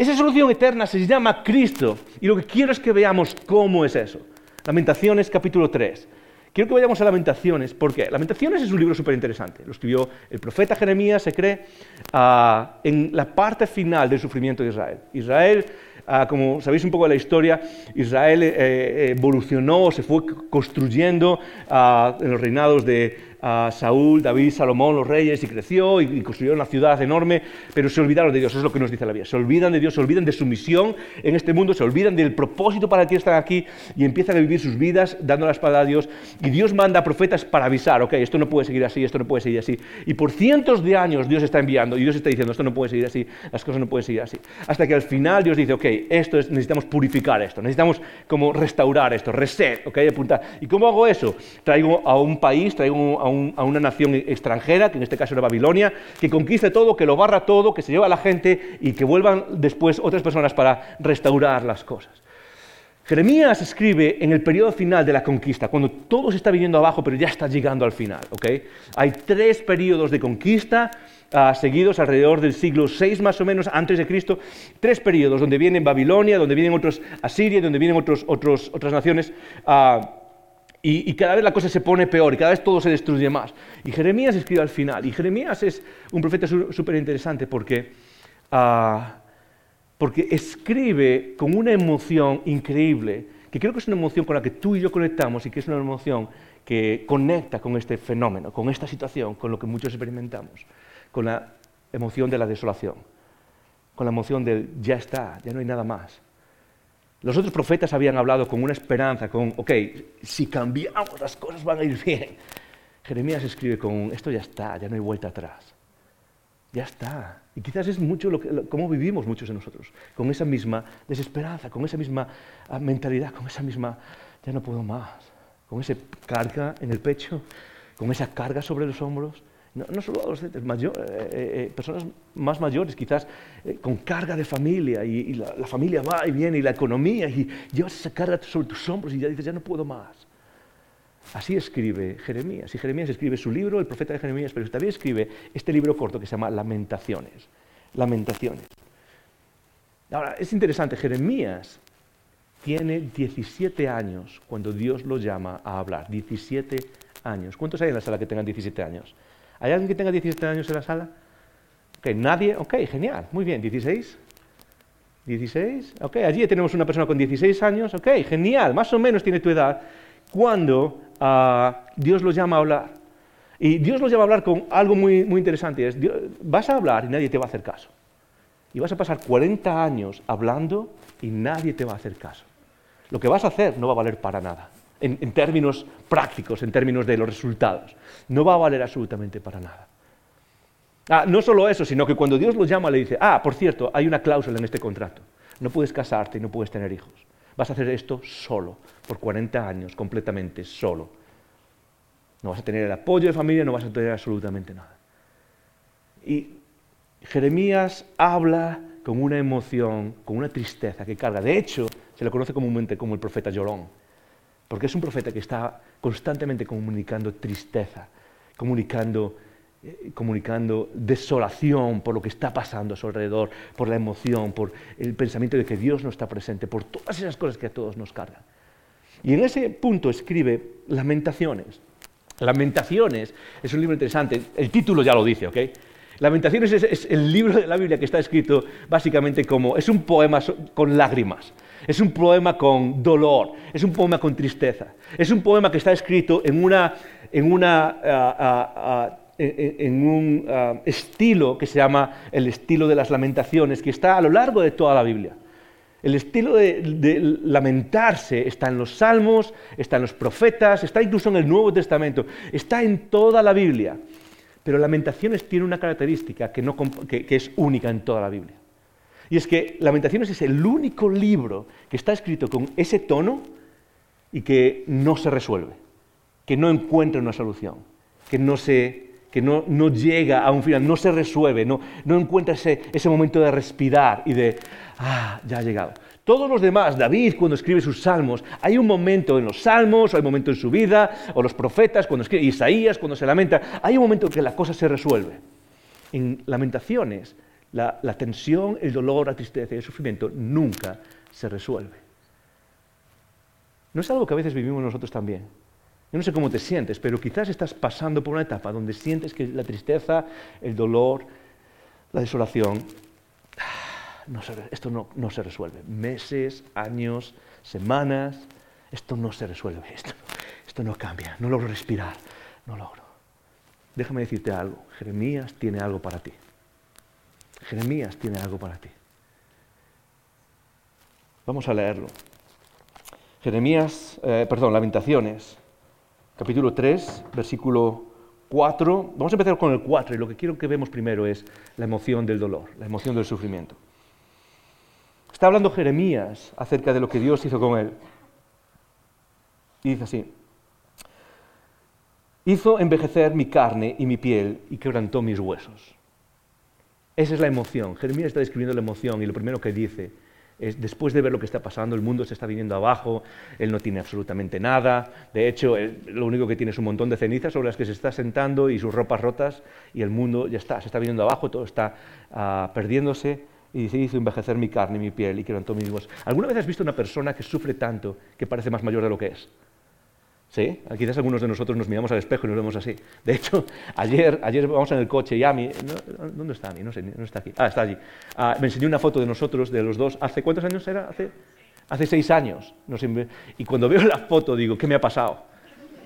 Esa solución eterna se llama Cristo. Y lo que quiero es que veamos cómo es eso. Lamentaciones capítulo 3. Quiero que vayamos a Lamentaciones, porque Lamentaciones es un libro súper interesante. Lo escribió el profeta Jeremías, se cree, ah, en la parte final del sufrimiento de Israel. Israel, ah, como sabéis un poco de la historia, Israel eh, eh, evolucionó, se fue construyendo ah, en los reinados de a Saúl, David, Salomón, los reyes, y creció y, construyó una ciudad enorme, pero se olvidaron de Dios, es lo que nos dice la Biblia. Se olvidan de Dios, se olvidan de su misión en este mundo, se olvidan del propósito para el que están aquí y empiezan a vivir sus vidas dando la espada a Dios. Y Dios manda a profetas para avisar, ok, esto no puede seguir así, esto no puede seguir así. Y por cientos de años Dios está enviando y Dios está diciendo, esto no puede seguir así, las cosas no pueden seguir así. Hasta que al final Dios dice, ok, esto es, necesitamos purificar esto, necesitamos como restaurar esto, reset, ok, apuntar. ¿Y cómo hago eso? Traigo a un país, traigo a a una nación extranjera, que en este caso era Babilonia, que conquiste todo, que lo barra todo, que se lleva a la gente y que vuelvan después otras personas para restaurar las cosas. Jeremías escribe en el periodo final de la conquista, cuando todo se está viniendo abajo, pero ya está llegando al final. Hay tres periodos de conquista ah, seguidos alrededor del siglo VI más o menos antes de Cristo. Tres periodos donde vienen Babilonia, donde vienen otros Asiria, donde vienen otros, otras naciones. Ah, y, cada vez la cosa se pone peor y cada vez todo se destruye más. Y Jeremías escribe al final. Y Jeremías es un profeta súper interesante porque, ah, porque escribe con una emoción increíble, que creo que es una emoción con la que tú y yo conectamos y que es una emoción que conecta con este fenómeno, con esta situación, con lo que muchos experimentamos, con la emoción de la desolación, con la emoción del ya está, ya no hay nada más. Los otros profetas habían hablado con una esperanza, con, ok, si cambiamos las cosas van a ir bien. Jeremías escribe con, esto ya está, ya no hay vuelta atrás. Ya está. Y quizás es mucho lo que, cómo vivimos muchos de nosotros, con esa misma desesperanza, con esa misma ah, mentalidad, con esa misma, ya no puedo más, con esa carga en el pecho, con esa carga sobre los hombros. No, solo adolescentes, eh, eh, eh, personas más mayores, quizás con carga de familia, y, la, familia va y viene, y la economía, y llevas esa carga sobre tus hombros y ya dices, ya no puedo más. Así escribe Jeremías. Y Jeremías escribe su libro, el profeta de Jeremías, pero también escribe este libro corto que se llama Lamentaciones. Lamentaciones. Ahora, es interesante, Jeremías tiene 17 años cuando Dios lo llama a hablar. 17 años. ¿Cuántos hay en la sala que tengan 17 años? ¿Hay alguien que tenga 17 años en la sala? Nadie. Ok, genial. Muy bien. ¿16? ¿16? Ok, allí tenemos una persona con 16 años. Ok, genial. Más o menos tiene tu edad. Cuando ah, Dios lo llama a hablar. Y Dios nos lleva a hablar con algo muy, muy interesante. Es, vas a hablar y nadie te va a hacer caso. Y vas a pasar 40 años hablando y nadie te va a hacer caso. Lo que vas a hacer no va a valer para nada, en, términos prácticos, en términos de los resultados. No va a valer absolutamente para nada. Ah, no solo eso, sino que cuando Dios los llama le dice, ah, por cierto, hay una cláusula en este contrato. No puedes casarte y no puedes tener hijos. Vas a hacer esto solo, por 40 años, completamente solo. No vas a tener el apoyo de familia, no vas a tener absolutamente nada. Y Jeremías habla con una emoción, con una tristeza que carga. De hecho, se le conoce comúnmente como el profeta llorón, porque es un profeta que está constantemente comunicando tristeza, comunicando, eh, comunicando desolación por lo que está pasando a su alrededor, por la emoción, por el pensamiento de que Dios no está presente, por todas esas cosas que a todos nos cargan. Y en ese punto escribe lamentaciones. Lamentaciones es un libro interesante, el título ya lo dice, ¿ok? Lamentaciones es, el libro de la Biblia que está escrito básicamente como, es un poema con lágrimas, es un poema con dolor, es un poema con tristeza, es un poema que está escrito en, un estilo que se llama el estilo de las lamentaciones, que está a lo largo de toda la Biblia. El estilo de, lamentarse está en los salmos, está en los profetas, está incluso en el Nuevo Testamento, está en toda la Biblia. Pero Lamentaciones tiene una característica que, que es única en toda la Biblia. Y es que Lamentaciones es el único libro que está escrito con ese tono y que no se resuelve, que no encuentra una solución, que no se que no, llega a un final, no se resuelve, no, encuentra ese, momento de respirar y de, ah, ya ha llegado. Todos los demás, David cuando escribe sus salmos, hay un momento en los salmos, o hay un momento en su vida, o los profetas cuando escribe, Isaías cuando se lamenta, hay un momento en que la cosa se resuelve. En lamentaciones, la, tensión, el dolor, la tristeza y el sufrimiento nunca se resuelve. ¿No es algo que a veces vivimos nosotros también? Yo no sé cómo te sientes, pero quizás estás pasando por una etapa donde sientes que la tristeza, el dolor, la desolación, esto no, se resuelve. Meses, años, semanas, esto no se resuelve, esto no cambia, no logro respirar, no logro. Déjame decirte algo, Jeremías tiene algo para ti. Jeremías tiene algo para ti. Vamos a leerlo. Jeremías, eh, perdón, Lamentaciones, capítulo 3, versículo 4. Vamos a empezar con el 4 y lo que quiero que vemos primero es la emoción del dolor, la emoción del sufrimiento. Está hablando Jeremías acerca de lo que Dios hizo con él. Y dice así, hizo envejecer mi carne y mi piel y quebrantó mis huesos. Esa es la emoción. Jeremías está describiendo la emoción y lo primero que dice después de ver lo que está pasando, el mundo se está viniendo abajo, él no tiene absolutamente nada, de hecho, lo único que tiene es un montón de cenizas sobre las que se está sentando y sus ropas rotas, y el mundo ya está, se está viniendo abajo, todo está ah, perdiéndose, y dice, hizo envejecer mi carne y mi piel y quebrantó mis huesos. ¿Alguna vez has visto una persona que sufre tanto que parece más mayor de lo que es? ¿Sí? Quizás algunos de nosotros nos miramos al espejo y nos vemos así. De hecho, ayer, ayer vamos en el coche y Ami, ¿dónde está Ami? No sé, no está aquí. Ah, está allí. Ah, me enseñó una foto de nosotros, de los dos, ¿hace cuántos años era? Hace, hace seis años. y cuando veo la foto digo, ¿qué me ha pasado?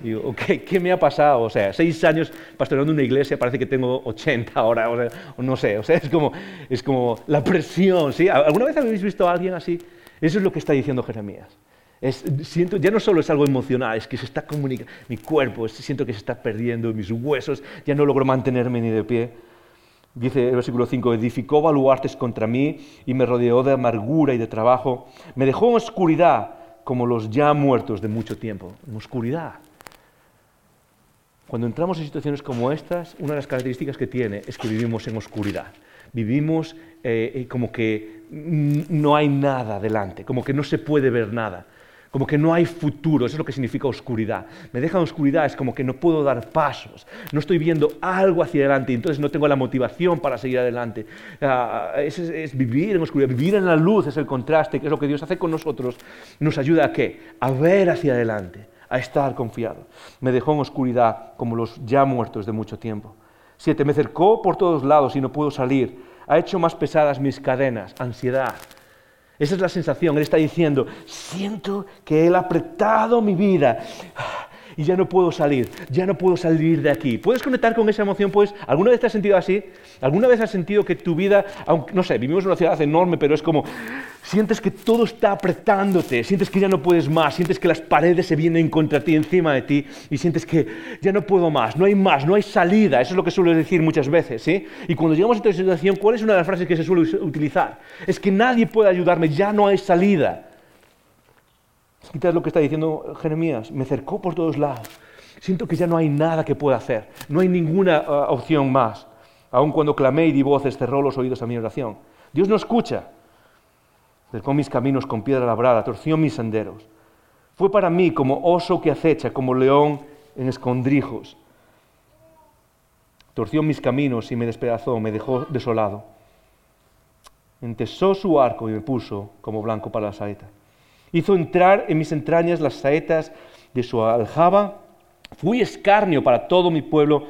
Digo, okay, ¿qué me ha pasado? O sea, seis años pastoreando una iglesia, parece que tengo 80 ahora, o no sé, o sea, es como, es como la presión, ¿sí? ¿Alguna vez habéis visto a alguien así? Eso es lo que está diciendo Jeremías siento, ya no solo es algo emocional, es que se está comunicando, mi cuerpo, siento que se está perdiendo, mis huesos, ya no logro mantenerme ni de pie. Dice el versículo 5, edificó baluartes contra mí y me rodeó de amargura y de trabajo. Me dejó en oscuridad como los ya muertos de mucho tiempo, en oscuridad. Cuando entramos en situaciones como estas, una de las características que tiene es que vivimos en oscuridad. Vivimos eh, eh, como que no hay nada delante, como que no se puede ver nada como que no hay futuro, eso es lo que significa oscuridad. Me deja en oscuridad, es como que no puedo dar pasos, no estoy viendo algo hacia adelante entonces no tengo la motivación para seguir adelante. Ah, es, vivir en oscuridad, vivir en la luz es el contraste, que es lo que Dios hace con nosotros. Nos ayuda a qué? A ver hacia adelante, a estar confiado. Me dejó en oscuridad como los ya muertos de mucho tiempo. Siete, me cercó por todos lados y no puedo salir. Ha hecho más pesadas mis cadenas, ansiedad, esa es la sensación. Él está diciendo, siento que Él ha apretado mi vida. Y ya no puedo salir, ya no puedo salir de aquí. ¿Puedes conectar con esa emoción? Pues, ¿alguna vez te has sentido así? ¿Alguna vez has sentido que tu vida, aunque, no sé, vivimos en una ciudad enorme, pero es como, sientes que todo está apretándote, sientes que ya no puedes más, sientes que las paredes se vienen contra ti, encima de ti, y sientes que ya no puedo más, no hay más, no hay salida. Eso es lo que suelo decir muchas veces, ¿sí? Y cuando llegamos a esta situación, ¿cuál es una de las frases que se suele utilizar? Es que nadie puede ayudarme, ya no hay salida. Quizás lo que está diciendo Jeremías, me cercó por todos lados. Siento que ya no hay nada que pueda hacer, no hay ninguna uh, opción más. Aun cuando clamé y di voces, cerró los oídos a mi oración. Dios no escucha. Cercó mis caminos con piedra labrada, torció mis senderos. Fue para mí como oso que acecha, como león en escondrijos. Torció mis caminos y me despedazó, me dejó desolado. Entesó su arco y me puso como blanco para la saeta. Hizo entrar en mis entrañas las saetas de su aljaba. Fui escarnio para todo mi pueblo,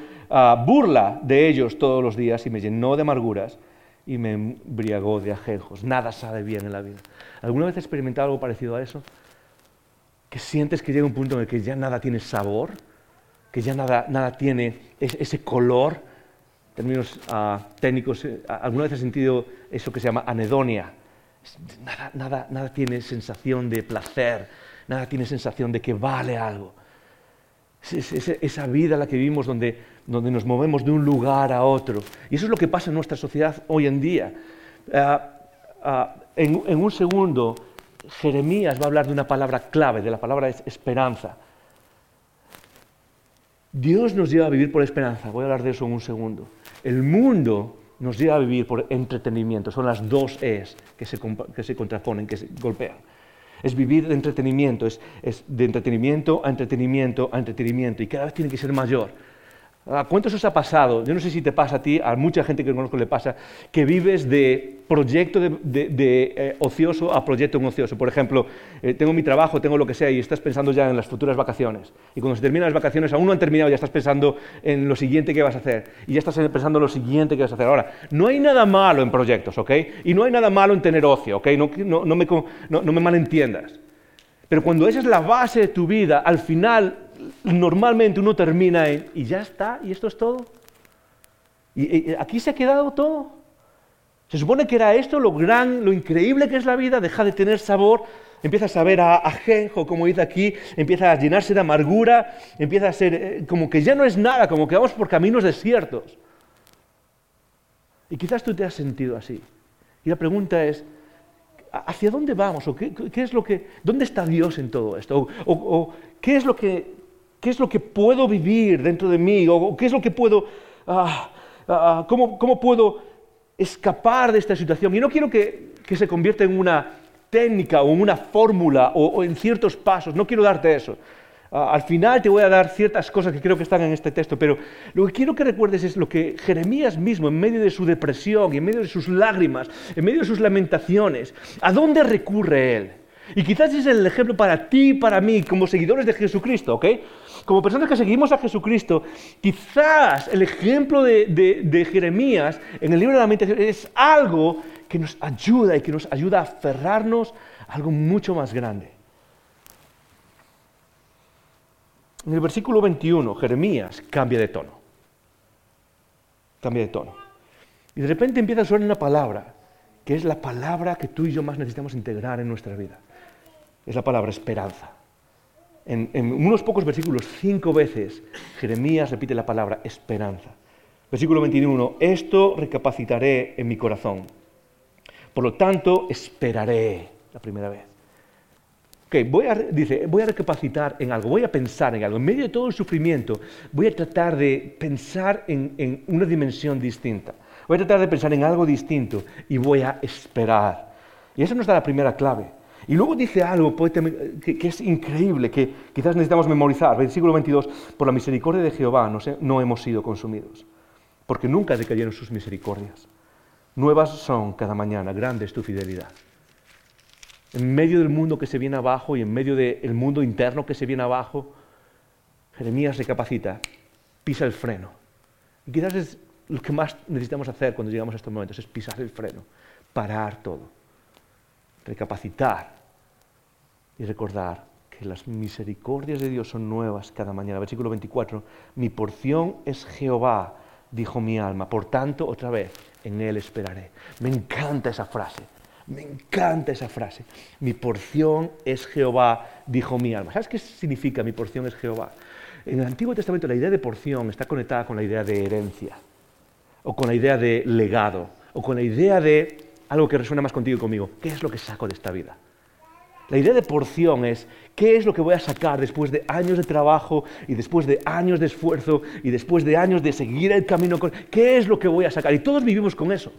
burla de ellos todos los días y me llenó de amarguras y me embriagó de ajejos. Nada sabe bien en la vida. ¿Alguna vez has experimentado algo parecido a eso? Que sientes que llega un punto en el que ya nada tiene sabor, que ya nada, nada tiene ese color. En términos uh, técnicos, eh, ¿alguna vez has sentido eso que se llama anedonia? Nada, nada, nada tiene sensación de placer, nada tiene sensación de que vale algo. Es, esa vida la que vivimos donde, donde, nos movemos de un lugar a otro. Y eso es lo que pasa en nuestra sociedad hoy en día. Ah, ah, en, en, un segundo, Jeremías va a hablar de una palabra clave, de la palabra esperanza. Dios nos lleva a vivir por esperanza. Voy a hablar de eso en un segundo. El mundo nos lleva a vivir por entretenimiento. Son las dos E's que se, que se contraponen, que se golpean. Es vivir de entretenimiento, es, es de entretenimiento a entretenimiento a entretenimiento y cada vez tiene que ser mayor. ¿Cuántos os ha pasado? Yo no sé si te pasa a ti, a mucha gente que conozco le pasa, que vives de proyecto de, eh, ocioso a proyecto en ocioso. Por ejemplo, eh, tengo mi trabajo, tengo lo que sea y estás pensando ya en las futuras vacaciones. Y cuando se terminan las vacaciones, aún no han terminado, ya estás pensando en lo siguiente que vas a hacer. Y ya estás pensando en lo siguiente que vas a hacer. Ahora, no hay nada malo en proyectos, ¿ok? Y no hay nada malo en tener ocio, ¿ok? No me malentiendas. Pero cuando esa es la base de tu vida, al final normalmente uno termina en, y ya está, y esto es todo. Y, aquí se ha quedado todo. Se supone que era esto lo gran, lo increíble que es la vida, deja de tener sabor, empieza a saber a ajenjo, como dice aquí, empieza a llenarse de amargura, empieza a ser eh, como que ya no es nada, como que vamos por caminos desiertos. Y quizás tú te has sentido así. Y la pregunta es, ¿hacia dónde vamos? ¿O qué, es lo que, ¿Dónde está Dios en todo esto? o qué es lo que ¿Qué es lo que puedo vivir dentro de mí? ¿O qué es lo que puedo... Ah, ah, ah, cómo, puedo escapar de esta situación? Y no quiero que, se convierta en una técnica o en una fórmula o, en ciertos pasos. No quiero darte eso. al final te voy a dar ciertas cosas que creo que están en este texto, pero lo que quiero que recuerdes es lo que Jeremías mismo, en medio de su depresión, en medio de sus lágrimas, en medio de sus lamentaciones, ¿a dónde recurre él? Y quizás es el ejemplo para ti y para mí, como seguidores de Jesucristo, ¿ok? Como personas que seguimos a Jesucristo, quizás el ejemplo de, Jeremías en el libro de la lamentación es algo que nos ayuda y que nos ayuda a aferrarnos a algo mucho más grande. En el versículo 21, Jeremías cambia de tono. Cambia de tono. Y de repente empieza a sonar una palabra, que es la palabra que tú y yo más necesitamos integrar en nuestra vida. Es la palabra esperanza en, unos pocos versículos, cinco veces, Jeremías repite la palabra esperanza. Versículo 21, esto recapacitaré en mi corazón. Por lo tanto, esperaré la primera vez. Okay, voy a, dice, voy a recapacitar en algo, voy a pensar en algo. En medio de todo el sufrimiento, voy a tratar de pensar en, en una dimensión distinta. Voy a tratar de pensar en algo distinto y voy a esperar. Y esa nos da la primera clave. Y luego dice algo que, es increíble, que quizás necesitamos memorizar. Versículo 22, por la misericordia de Jehová no, hemos sido consumidos, porque nunca decayeron sus misericordias. Nuevas son cada mañana, grande es tu fidelidad. En medio del mundo que se viene abajo y en medio del mundo interno que se viene abajo, Jeremías recapacita, pisa el freno. Y quizás es lo que más necesitamos hacer cuando llegamos a estos momentos, es pisar el freno, parar todo recapacitar y recordar que las misericordias de Dios son nuevas cada mañana. Versículo 24, mi porción es Jehová, dijo mi alma, por tanto, otra vez, en Él esperaré. Me encanta esa frase, me encanta esa frase. Mi porción es Jehová, dijo mi alma. ¿Sabes qué significa mi porción es Jehová? En el Antiguo Testamento la idea de porción está conectada con la idea de herencia, o con la idea de legado, o con la idea de algo que resuena más contigo y conmigo. ¿Qué es lo que saco de esta vida? La idea de porción es qué es lo que voy a sacar después de años de trabajo y después de años de esfuerzo y después de años de seguir el camino. Con... ¿Qué es lo que voy a sacar? Y todos vivimos con eso.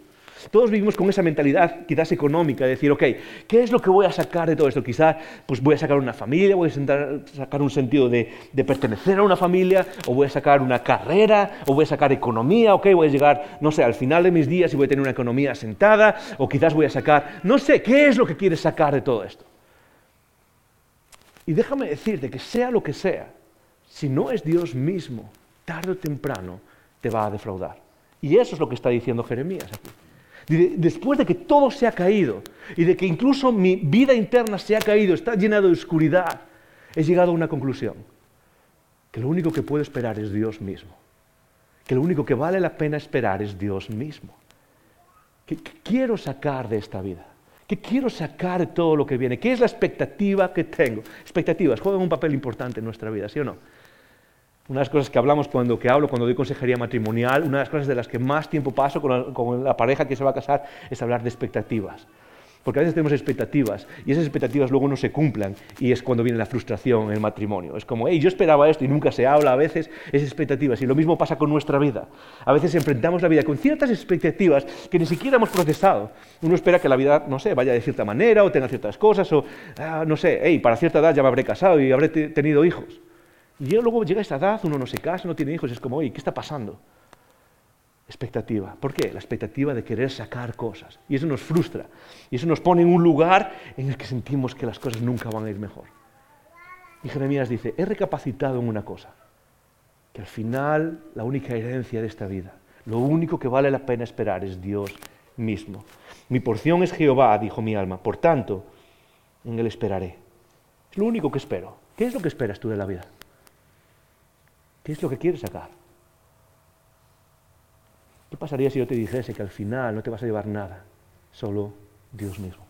Todos vivimos con esa mentalidad quizás económica, de decir, ok, ¿qué es lo que voy a sacar de todo esto? Quizás pues voy a sacar una familia, voy a sacar un sentido de, de, pertenecer a una familia, o voy a sacar una carrera, o voy a sacar economía, ok, voy a llegar, no sé, al final de mis días y voy a tener una economía asentada, o quizás voy a sacar, no sé, ¿qué es lo que quieres sacar de todo esto? Y déjame decirte que sea lo que sea, si no es Dios mismo, tarde o temprano te va a defraudar. Y eso es lo que está diciendo Jeremías aquí. Después de que todo se ha caído y de que incluso mi vida interna se ha caído, está llenado de oscuridad, he llegado a una conclusión, que lo único que puedo esperar es Dios mismo, que lo único que vale la pena esperar es Dios mismo. ¿Qué, quiero sacar de esta vida? ¿Qué quiero sacar de todo lo que viene? ¿Qué es la expectativa que tengo? Expectativas juegan un papel importante en nuestra vida, ¿sí o no? Una de las cosas que hablamos cuando que hablo, cuando doy consejería matrimonial, una de las cosas de las que más tiempo paso con la, con la pareja que se va a casar es hablar de expectativas. Porque a veces tenemos expectativas y esas expectativas luego no se cumplan y es cuando viene la frustración en el matrimonio. Es como, hey, yo esperaba esto y nunca se habla a veces esas expectativas y lo mismo pasa con nuestra vida. A veces enfrentamos la vida con ciertas expectativas que ni siquiera hemos procesado. Uno espera que la vida, no sé, vaya de cierta manera o tenga ciertas cosas o, ah, no sé, hey, para cierta edad ya me habré casado y habré tenido hijos. Y luego llega esa edad, uno no se casa, no tiene hijos, es como, oye, ¿qué está pasando? Expectativa. ¿Por qué? La expectativa de querer sacar cosas. Y eso nos frustra. Y eso nos pone en un lugar en el que sentimos que las cosas nunca van a ir mejor. Y Jeremías dice, he recapacitado en una cosa, que al final la única herencia de esta vida, lo único que vale la pena esperar es Dios mismo. Mi porción es Jehová, dijo mi alma, por tanto, en Él esperaré. Es lo único que espero. ¿Qué es lo que esperas tú de la vida? ¿Qué es lo que quieres sacar? ¿Qué pasaría si yo te dijese que al final no te vas a llevar nada, solo Dios mismo?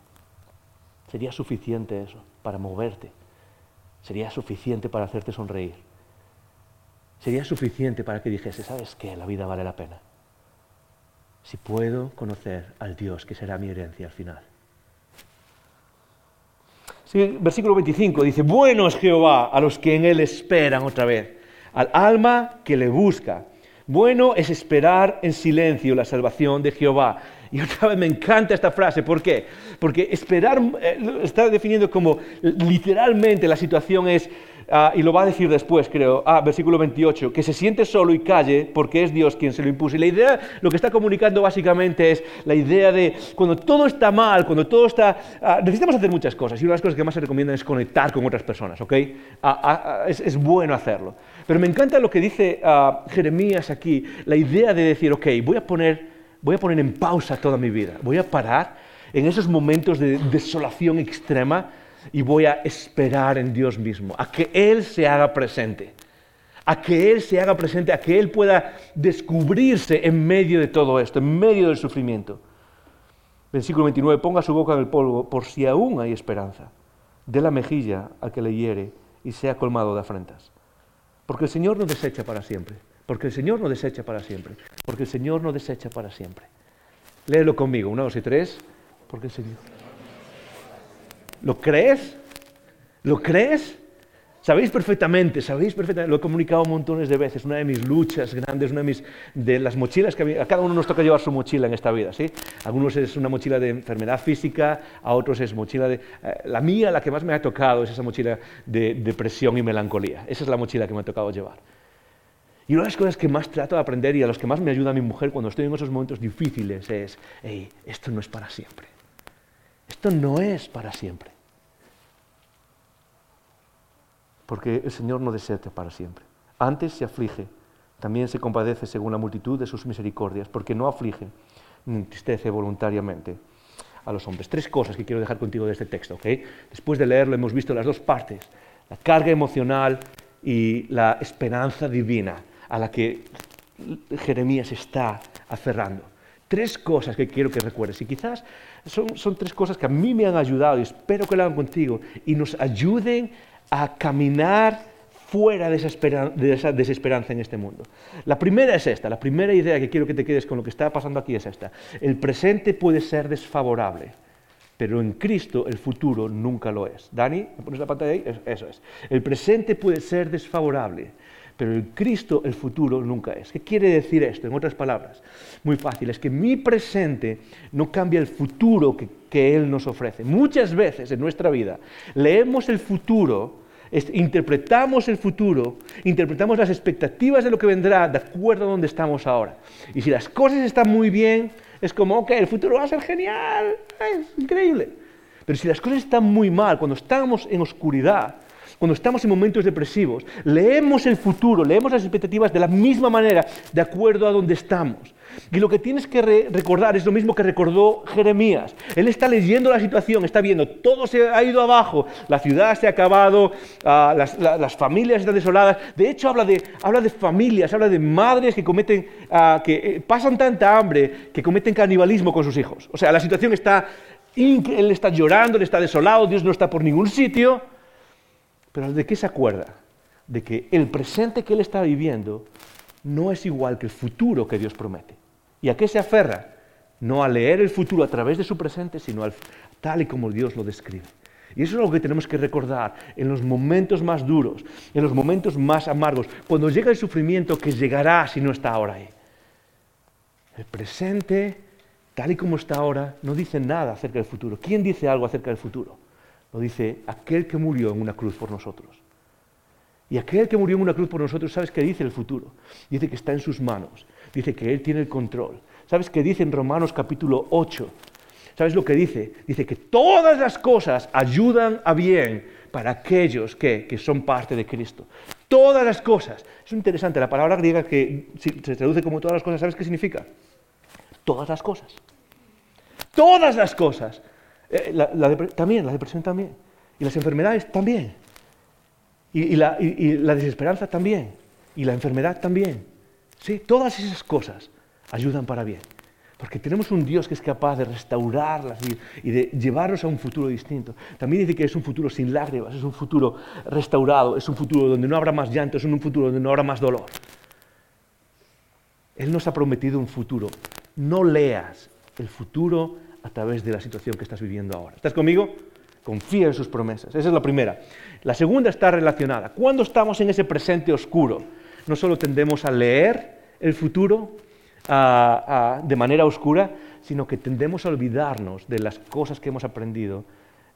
¿Sería suficiente eso para moverte? ¿Sería suficiente para hacerte sonreír? ¿Sería suficiente para que dijese, ¿sabes qué? La vida vale la pena. Si puedo conocer al Dios que será mi herencia al final. Sí, versículo 25 dice, bueno es Jehová a los que en Él esperan otra vez al alma que le busca. Bueno es esperar en silencio la salvación de Jehová. Y otra vez me encanta esta frase. ¿Por qué? Porque esperar eh, está definiendo como literalmente la situación es Ah, y lo va a decir después, creo, ah, versículo 28, que se siente solo y calle porque es Dios quien se lo impuso. Y la idea, lo que está comunicando básicamente es la idea de cuando todo está mal, cuando todo está... Ah, necesitamos hacer muchas cosas y una de las cosas que más se recomiendan es conectar con otras personas, ¿ok? Ah, es, bueno hacerlo. Pero me encanta lo que dice Jeremías aquí, la idea de decir, ok, voy a, poner, voy a poner en pausa toda mi vida, voy a parar en esos momentos de desolación extrema y voy a esperar en Dios mismo, a que Él se haga presente, a que Él se haga presente, a que Él pueda descubrirse en medio de todo esto, en medio del sufrimiento. Versículo 29, ponga su boca en el polvo por si aún hay esperanza. Dé la mejilla al que le hiere y sea colmado de afrentas. Porque el Señor no desecha para siempre. Porque el Señor no desecha para siempre. Porque el Señor no desecha para siempre. Léelo conmigo, una, dos y tres. Porque el Señor. ¿Lo crees? ¿Lo crees? Sabéis perfectamente, sabéis perfectamente, lo he comunicado montones de veces, una de mis luchas grandes, una de, mis, de las mochilas que a cada uno nos toca llevar su mochila en esta vida, ¿sí? algunos es una mochila de enfermedad física, a otros es mochila de... Eh, la mía, la que más me ha tocado, es esa mochila de depresión y melancolía. Esa es la mochila que me ha tocado llevar. Y una de las cosas que más trato de aprender y a las que más me ayuda mi mujer cuando estoy en esos momentos difíciles es, esto no es para siempre. Esto no es para siempre. Porque el Señor no desea para siempre. Antes se aflige, también se compadece según la multitud de sus misericordias, porque no aflige ni entristece voluntariamente a los hombres. Tres cosas que quiero dejar contigo de este texto, ¿ok? Después de leerlo hemos visto las dos partes la carga emocional y la esperanza divina a la que Jeremías está aferrando. Tres cosas que quiero que recuerdes y quizás son, son tres cosas que a mí me han ayudado y espero que lo hagan contigo y nos ayuden a caminar fuera de esa, desesperanza en este mundo. La primera es esta, la primera idea que quiero que te quedes con lo que está pasando aquí es esta. El presente puede ser desfavorable, pero en Cristo el futuro nunca lo es. Dani, ¿me pones la pantalla ahí? Eso es. El presente puede ser desfavorable, pero en Cristo el futuro nunca es. ¿Qué quiere decir esto? En otras palabras, muy fácil, es que mi presente no cambia el futuro que, Él nos ofrece. Muchas veces en nuestra vida leemos el futuro interpretamos el futuro, interpretamos las expectativas de lo que vendrá de acuerdo a donde estamos ahora. Y si las cosas están muy bien, es como, ok, el futuro va a ser genial, es increíble. Pero si las cosas están muy mal, cuando estamos en oscuridad, cuando estamos en momentos depresivos, leemos el futuro, leemos las expectativas de la misma manera, de acuerdo a donde estamos. Y lo que tienes que recordar es lo mismo que recordó Jeremías. Él está leyendo la situación, está viendo, todo se ha ido abajo, la ciudad se ha acabado, ah, las, familias están desoladas. De hecho, habla de, familias, habla de madres que cometen, ah, que eh, pasan tanta hambre que cometen canibalismo con sus hijos. O sea, la situación está, él está llorando, él está desolado, Dios no está por ningún sitio. Pero ¿de qué se acuerda? De que el presente que él está viviendo no es igual que el futuro que Dios promete. ¿Y a qué se aferra? No a leer el futuro a través de su presente, sino al, tal y como Dios lo describe. Y eso es lo que tenemos que recordar en los momentos más duros, en los momentos más amargos, cuando llega el sufrimiento que llegará si no está ahora ahí. El presente, tal y como está ahora, no dice nada acerca del futuro. ¿Quién dice algo acerca del futuro? Dice aquel que murió en una cruz por nosotros. Y aquel que murió en una cruz por nosotros, ¿sabes qué dice el futuro? Dice que está en sus manos, dice que Él tiene el control. ¿Sabes qué dice en Romanos capítulo 8? ¿Sabes lo que dice? Dice que todas las cosas ayudan a bien para aquellos que, que son parte de Cristo. Todas las cosas. Es interesante, la palabra griega que se traduce como todas las cosas, ¿sabes qué significa? Todas las cosas. Todas las cosas. Eh, también, la depresión también. Y las enfermedades también. Y, la, desesperanza también. Y la enfermedad también. Sí, todas esas cosas ayudan para bien. Porque tenemos un Dios que es capaz de restaurarlas y, de llevarnos a un futuro distinto. También dice que es un futuro sin lágrimas, es un futuro restaurado, es un futuro donde no habrá más llanto, es un futuro donde no habrá más dolor. Él nos ha prometido un futuro. No leas el futuro a través de la situación que estás viviendo ahora. ¿Estás conmigo? Confía en sus promesas. Esa es la primera. La segunda está relacionada. Cuando estamos en ese presente oscuro, no solo tendemos a leer el futuro de manera oscura, sino que tendemos a olvidarnos de las cosas que hemos aprendido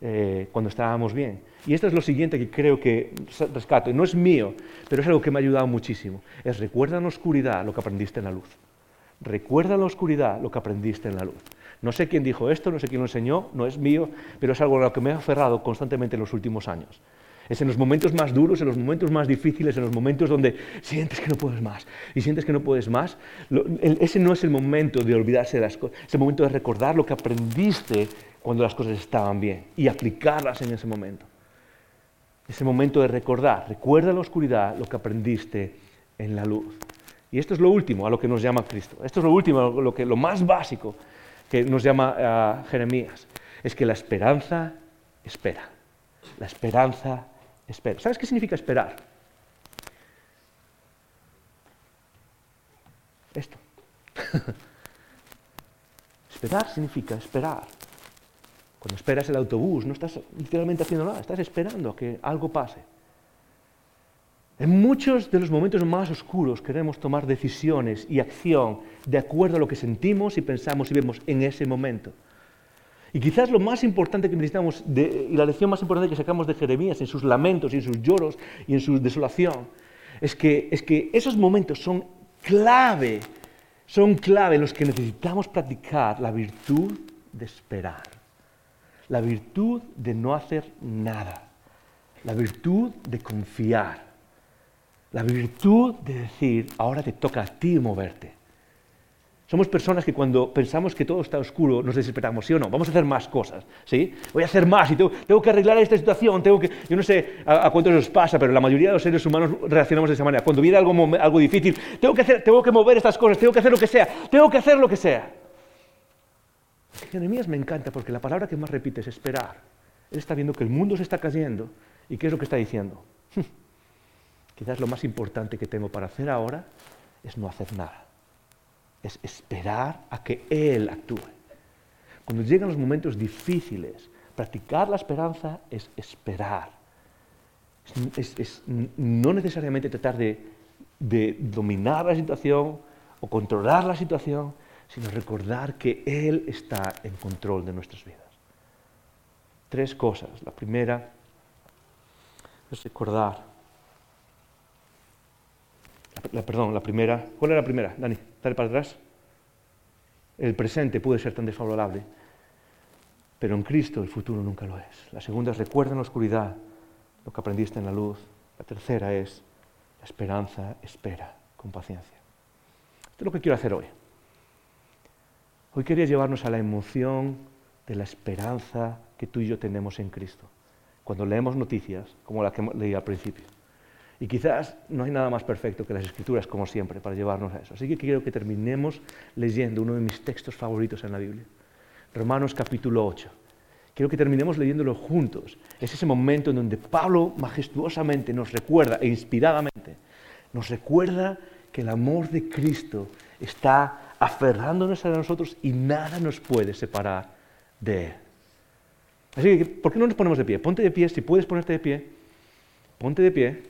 eh, cuando estábamos bien. Y esto es lo siguiente que creo que rescato. No es mío, pero es algo que me ha ayudado muchísimo. Es recuerda en la oscuridad lo que aprendiste en la luz. Recuerda en la oscuridad lo que aprendiste en la luz. No sé quién dijo esto, no sé quién lo enseñó, no es mío, pero es algo a lo que me he aferrado constantemente en los últimos años. Es en los momentos más duros, en los momentos más difíciles, en los momentos donde sientes que no puedes más y sientes que no puedes más. ese no es el momento de olvidarse de las cosas, es el momento de recordar lo que aprendiste cuando las cosas estaban bien y aplicarlas en ese momento. Es el momento de recordar, recuerda en la oscuridad lo que aprendiste en la luz. Y esto es lo último a lo que nos llama Cristo. Esto es lo último, lo, que, lo más básico que nos llama a Jeremías, es que la esperanza espera. La esperanza espera. ¿Sabes qué significa esperar? Esto. esperar significa esperar. Cuando esperas el autobús, no estás literalmente haciendo nada, estás esperando a que algo pase. En muchos de los momentos más oscuros queremos tomar decisiones y acción de acuerdo a lo que sentimos y pensamos y vemos en ese momento. Y quizás lo más importante que necesitamos, y la lección más importante que sacamos de Jeremías en sus lamentos y en sus lloros y en su desolación, es que, es que esos momentos son clave, son clave en los que necesitamos practicar la virtud de esperar, la virtud de no hacer nada, la virtud de confiar. La virtud de decir, ahora te toca a ti moverte. Somos personas que cuando pensamos que todo está oscuro nos desesperamos, ¿sí o no? Vamos a hacer más cosas, ¿sí? Voy a hacer más y tengo, que arreglar esta situación, tengo que... Yo no sé a, cuántos os pasa, pero la mayoría de los seres humanos reaccionamos de esa manera. Cuando viene algo, algo difícil, tengo que, hacer, tengo que mover estas cosas, tengo que hacer lo que sea, tengo que hacer lo que sea. Jeremías me encanta porque la palabra que más repite es esperar. Él está viendo que el mundo se está cayendo y ¿qué es lo que está diciendo? Quizás lo más importante que tengo para hacer ahora es no hacer nada es esperar a que Él actúe. Cuando llegan los momentos difíciles, practicar la esperanza es esperar. Es, no necesariamente tratar de, de dominar la situación o controlar la situación, sino recordar que Él está en control de nuestras vidas. Tres cosas. La primera es recordar perdón, la primera. ¿Cuál era la primera, Dani? Dale para atrás. El presente puede ser tan desfavorable, pero en Cristo el futuro nunca lo es. La segunda es recuerda en la oscuridad lo que aprendiste en la luz. La tercera es la esperanza espera con paciencia. Esto es lo que quiero hacer hoy. Hoy quería llevarnos a la emoción de la esperanza que tú y yo tenemos en Cristo. Cuando leemos noticias como la que leí al principio. Y quizás no hay nada más perfecto que las escrituras, como siempre, para llevarnos a eso. Así que quiero que terminemos leyendo uno de mis textos favoritos en la Biblia, Romanos capítulo 8. Quiero que terminemos leyéndolo juntos. Es ese momento en donde Pablo majestuosamente nos recuerda, e inspiradamente, nos recuerda que el amor de Cristo está aferrándonos a nosotros y nada nos puede separar de Él. Así que, ¿por qué no nos ponemos de pie? Ponte de pie, si puedes ponerte de pie. Ponte de pie.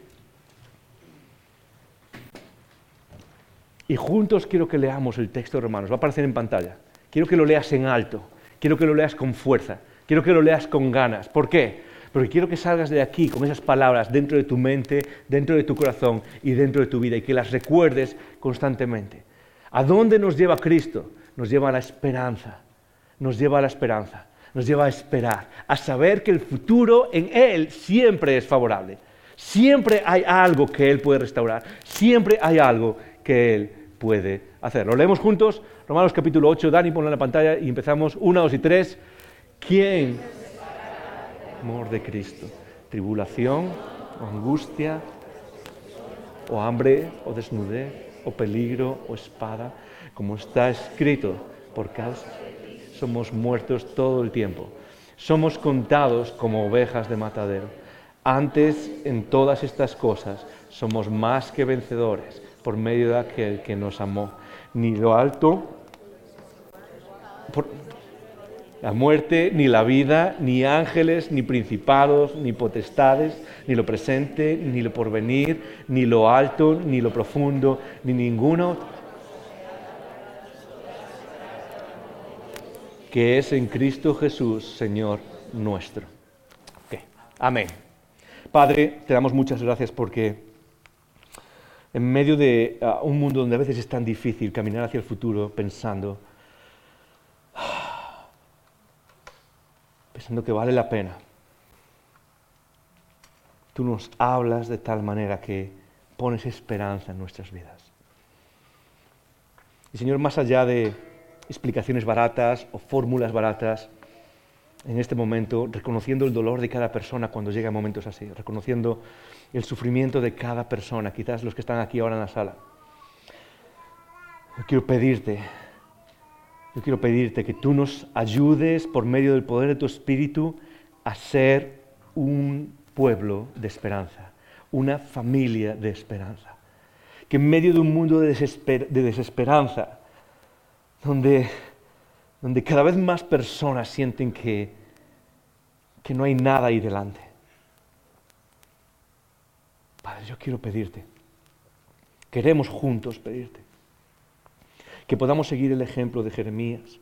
Y juntos quiero que leamos el texto de Romanos. Va a aparecer en pantalla. Quiero que lo leas en alto. Quiero que lo leas con fuerza. Quiero que lo leas con ganas. ¿Por qué? Porque quiero que salgas de aquí con esas palabras dentro de tu mente, dentro de tu corazón y dentro de tu vida y que las recuerdes constantemente. ¿A dónde nos lleva Cristo? Nos lleva a la esperanza. Nos lleva a la esperanza. Nos lleva a esperar, a saber que el futuro en Él siempre es favorable. Siempre hay algo que Él puede restaurar. Siempre hay algo que Él puede hacer. Lo leemos juntos, Romanos capítulo 8, Dani, ponlo en la pantalla y empezamos, una, dos y tres. ¿Quién? Amor de Cristo. Tribulación, o angustia, o hambre, o desnudez, o peligro, o espada, como está escrito, por causa somos muertos todo el tiempo. Somos contados como ovejas de matadero. Antes, en todas estas cosas, somos más que vencedores por medio de aquel que nos amó. Ni lo alto, la muerte, ni la vida, ni ángeles, ni principados, ni potestades, ni lo presente, ni lo porvenir, ni lo alto, ni lo profundo, ni ninguno que es en Cristo Jesús, Señor nuestro. Amén. Padre, te damos muchas gracias porque en medio de ah, un mundo donde a veces es tan difícil caminar hacia el futuro pensando, pensando que vale la pena. Tú nos hablas de tal manera que pones esperanza en nuestras vidas. Y Señor, más allá de explicaciones baratas o fórmulas baratas, en este momento, reconociendo el dolor de cada persona cuando llega momentos así, reconociendo el sufrimiento de cada persona, quizás los que están aquí ahora en la sala. Yo quiero pedirte, yo quiero pedirte que tú nos ayudes por medio del poder de tu Espíritu a ser un pueblo de esperanza, una familia de esperanza. Que en medio de un mundo de, desesperanza, donde, donde cada vez más personas sienten que, que no hay nada ahí delante, Yo quiero pedirte, queremos juntos pedirte, que podamos seguir el ejemplo de Jeremías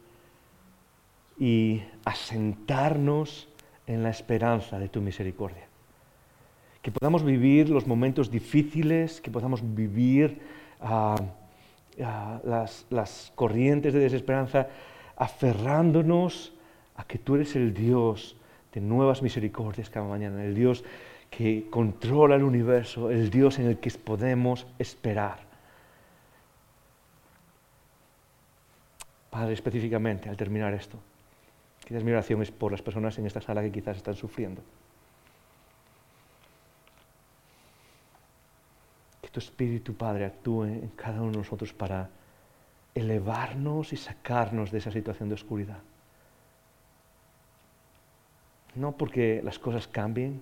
y asentarnos en la esperanza de tu misericordia. Que podamos vivir los momentos difíciles, que podamos vivir ah, ah, las, las corrientes de desesperanza, aferrándonos a que tú eres el Dios de nuevas misericordias cada mañana, el Dios que controla el universo, el Dios en el que podemos esperar. Padre, específicamente al terminar esto, quizás mi oración es por las personas en esta sala que quizás están sufriendo. Que tu Espíritu, Padre, actúe en cada uno de nosotros para elevarnos y sacarnos de esa situación de oscuridad. No porque las cosas cambien,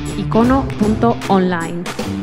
icono.online.